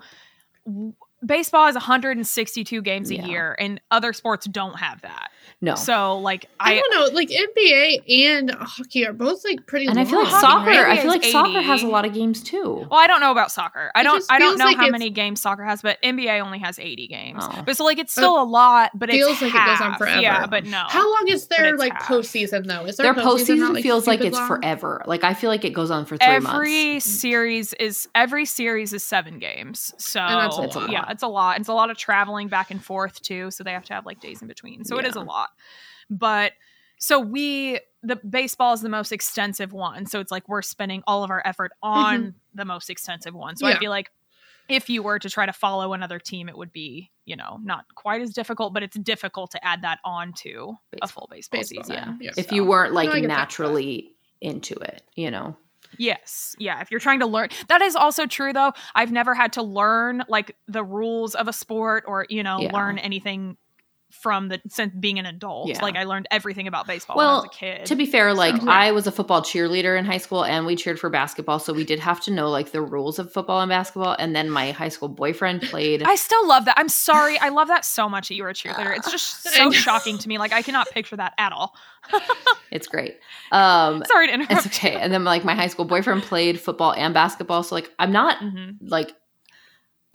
baseball has 162 games a Yeah. year, and other sports don't have that. No. So, like, I, I, don't know. Like NBA and hockey are both like pretty. and I feel like long, soccer. right? I feel like it's soccer has a lot of games too. well, I don't know about soccer. I It don't. I don't know like how many games soccer has, but NBA only has 80 games. Oh. But so, like, it's still a lot. But it feels it's like it goes on forever. Yeah, but no. How long is their like half. postseason though? Is Their their, postseason not, feels like it's long? forever. Like I feel like it goes on for three every months. series is every series is seven games so And that's a It's a lot. yeah it's a lot it's a lot of traveling back and forth too so they have to have like days in between so it is a lot but so we the baseball is the most extensive one so it's like we're spending all of our effort on mm-hmm. the most extensive one so i Yeah. feel like if you were to try to follow another team it would be you know not quite as difficult but it's difficult to add that on to a full baseball, Baseball, season yeah. If So- you weren't like No, I get that. naturally into it, you know. Yes. Yeah. If you're trying to learn, that is also true though. I've never had to learn like the rules of a sport or, you know, Yeah. learn anything from the since being an adult. Yeah. Like I learned everything about baseball when I Well, was a kid. To be fair, like So- I was a football cheerleader in high school and we cheered for basketball, so we did have to know like the rules of football and basketball. And then my high school boyfriend played I still love that. I'm sorry. I love that so much that you were a cheerleader. It's just *sighs* so shocking to me. Like I cannot picture that at all. *laughs* it's great. Um *laughs* Sorry to interrupt. it's okay. And then like my high school boyfriend played football and basketball. So like I'm not Mhm. like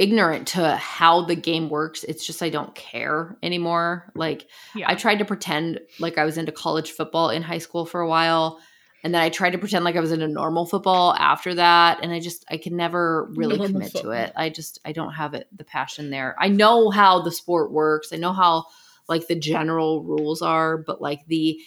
ignorant to how the game works. It's just I don't care anymore. Like Yeah. I tried to pretend like I was into college football in high school for a while. And then I tried to pretend like I was into normal football after that. And I just, I can never really Normal commit to it. I just, I don't have it, the passion there. I know how the sport works. I know how like the general rules are, but like the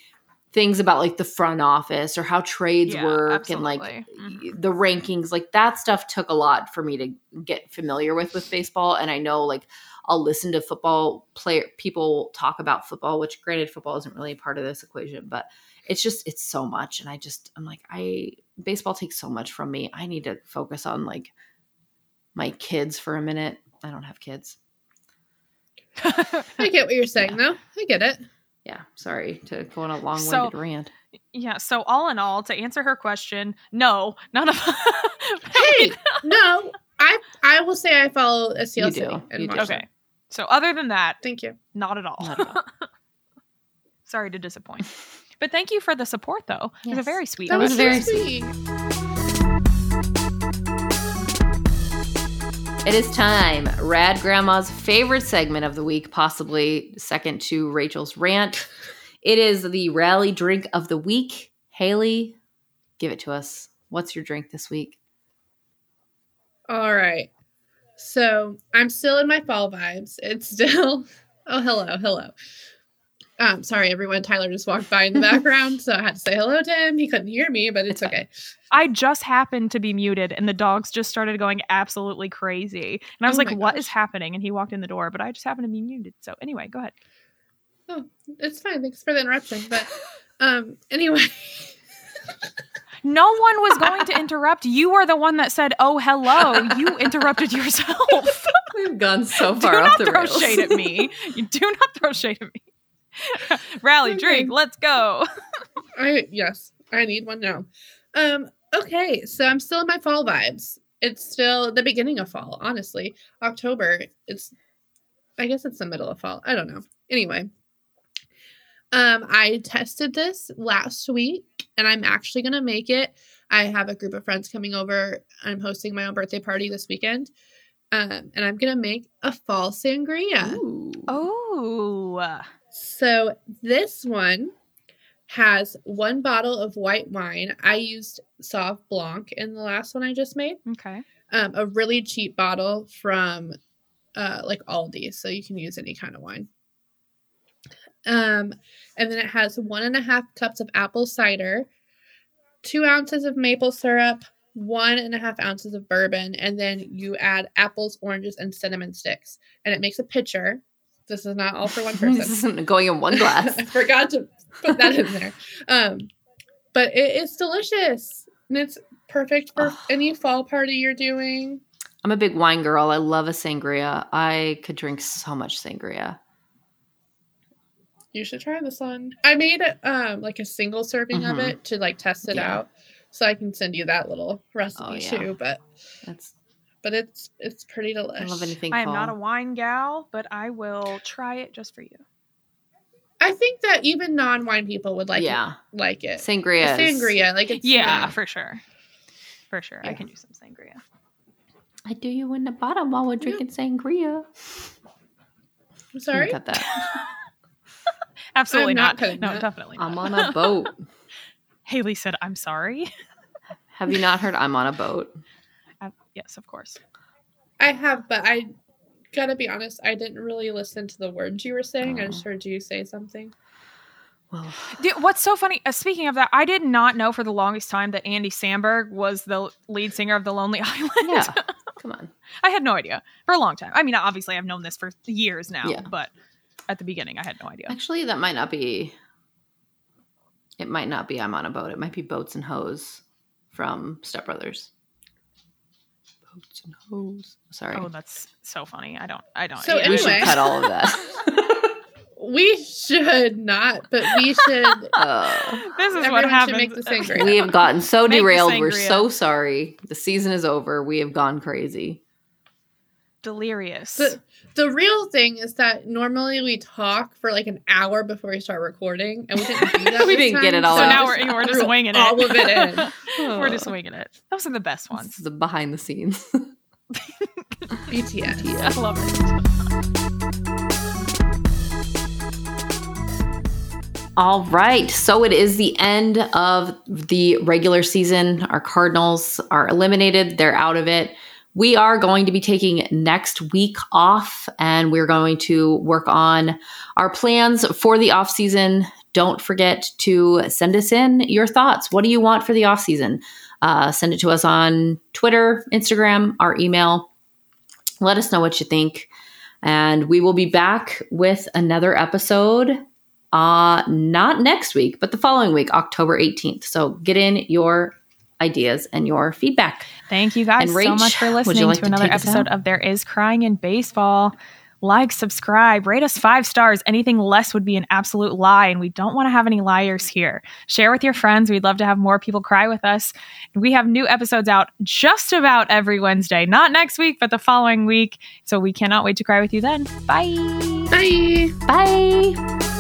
things about like the front office or how trades Yeah, work and like absolutely. Mhm. the rankings, like that stuff took a lot for me to get familiar with with baseball. And I know like I'll listen to football player people talk about football, which granted football isn't really part of this equation, but it's just it's so much. And I just I'm like, I baseball takes so much from me. I need to focus on like my kids for a minute. I don't have kids. *laughs* I get what you're saying though. I get it. Yeah, sorry to go on a long winded So- rant. yeah. So all in all, to answer her question, no, none of *laughs* Hey, no, I I will say I follow STL You City do. and You do. watch Okay. So other than that, Thank you. not at all. Not at all. *laughs* Sorry to disappoint. *laughs* But thank you for the support, though. It was a very sweet. That was was very very sweet. sweet. It is time. Rad Grandma's favorite segment of the week, possibly second to Rachael's rant. It is the rally drink of the week. Hayley, give it to us. What's your drink this week? All right. So I'm still in my fall vibes. It's still. *laughs* Oh, hello, hello. Um, sorry, everyone. Tyler just walked by in the background, so I had to say hello to him. He couldn't hear me, but it's okay. *laughs* I just happened to be muted, and the dogs just started going absolutely crazy. And I was Oh like, "What gosh. is happening?" And he walked in the door, but I just happened to be muted. So anyway, go ahead. Oh, it's fine. Thanks for the interruption. But um, anyway, *laughs* No one was going to *laughs* interrupt. You were the one that said, "Oh, hello." You interrupted yourself. We've gone so do far off not the throw rails. shade at me. You do not throw shade at me. *laughs* Rally, Okay. drink, let's go. *laughs* I yes, I need one now. Um, okay, so I'm still in my fall vibes. It's still the beginning of fall, honestly. October, it's I guess it's the middle of fall. I don't know. Anyway. Um, I tested this last week and I'm actually gonna make it. I have a group of friends coming over. I'm hosting my own birthday party this weekend. Um, and I'm gonna make a fall sangria. Ooh. Oh, So this one has one bottle of white wine. I used Sauv Blanc in the last one I just made. okay. Um, a really cheap bottle from uh, like Aldi, so you can use any kind of wine. Um, and then it has one and a half cups of apple cider, two ounces of maple syrup, one and a half ounces of bourbon, and then you add apples, oranges, and cinnamon sticks. And it makes a pitcher. This is not all for one *laughs* person. this isn't going in one glass. *laughs* I forgot to put that in there. Um, but it is delicious. And it's perfect for Ugh. any fall party you're doing. I'm a big wine girl. I love a sangria. I could drink so much sangria. You should try this one. I made um like a single serving of Mhm. it to like test it Yeah. out. So I can send you that little recipe Oh, yeah. too. But That's but it's it's pretty delicious. I love anything. I am fall. not a wine gal, but I will try it just for you. I think that even non-wine people would like yeah, it, like it. sangria. Sangria, like it's Yeah, for sure. For sure. I can do some sangria. I do you in the bottom while we're drinking sangria. I'm sorry. Cut that. *laughs* Absolutely I'm not. not No, that. definitely not. I'm on a boat. *laughs* Hayley said, I'm sorry. Have you not heard I'm on a boat? *laughs* Yes, of course. I have, but I gotta be honest. I didn't really listen to the words you were saying. I just heard you say something. Well, what's so funny? Uh, speaking of that, I did not know for the longest time that Andy Samberg was the lead singer of The Lonely *laughs* Island. yeah. *laughs* Come on. I had no idea for a long time. I mean, obviously, I've known this for years now, Yeah. but at the beginning, I had no idea. Actually, that might not be. It might not be I'm on a boat. It might be Boats and Hose from Step Brothers. Boats and Hose. Sorry. Oh, that's so funny. I don't. I don't. So yeah. we should cut all of that. *laughs* We should not, but we *laughs* should. Uh, this is Everyone what should happens. make the sangria. we have gotten so Make derailed. We're so sorry. The season is over. We have gone crazy. Delirious. The, the real thing is that normally we talk for like an hour before we start recording, and we didn't do that. *laughs* We this didn't get it all so out. now we're, we're just threw winging it. all of it in. *laughs* Oh. we're just winging it. Those are the best It's ones. the behind the scenes. *laughs* BTS. I love it. All right. So it is the end of the regular season. Our Cardinals are eliminated, they're out of it. We are going to be taking next week off and we're going to work on our plans for the off season. Don't forget to send us in your thoughts. What do you want for the off season? Uh, send it to us on Twitter, Instagram, our email. Let us know what you think. And we will be back with another episode uh not next week but the following week october 18th so get in your ideas and your feedback Thank you guys And so much for listening like to to another episode of There Is Crying in Baseball. Like, subscribe, rate us five stars. Anything less would be an absolute lie, and we don't want to have any liars here. Share with your friends. We'd love to have more people cry with us. We have new episodes out just about every Wednesday. Not next week, but the following week. So we cannot wait to cry with you then. Bye. Bye. bye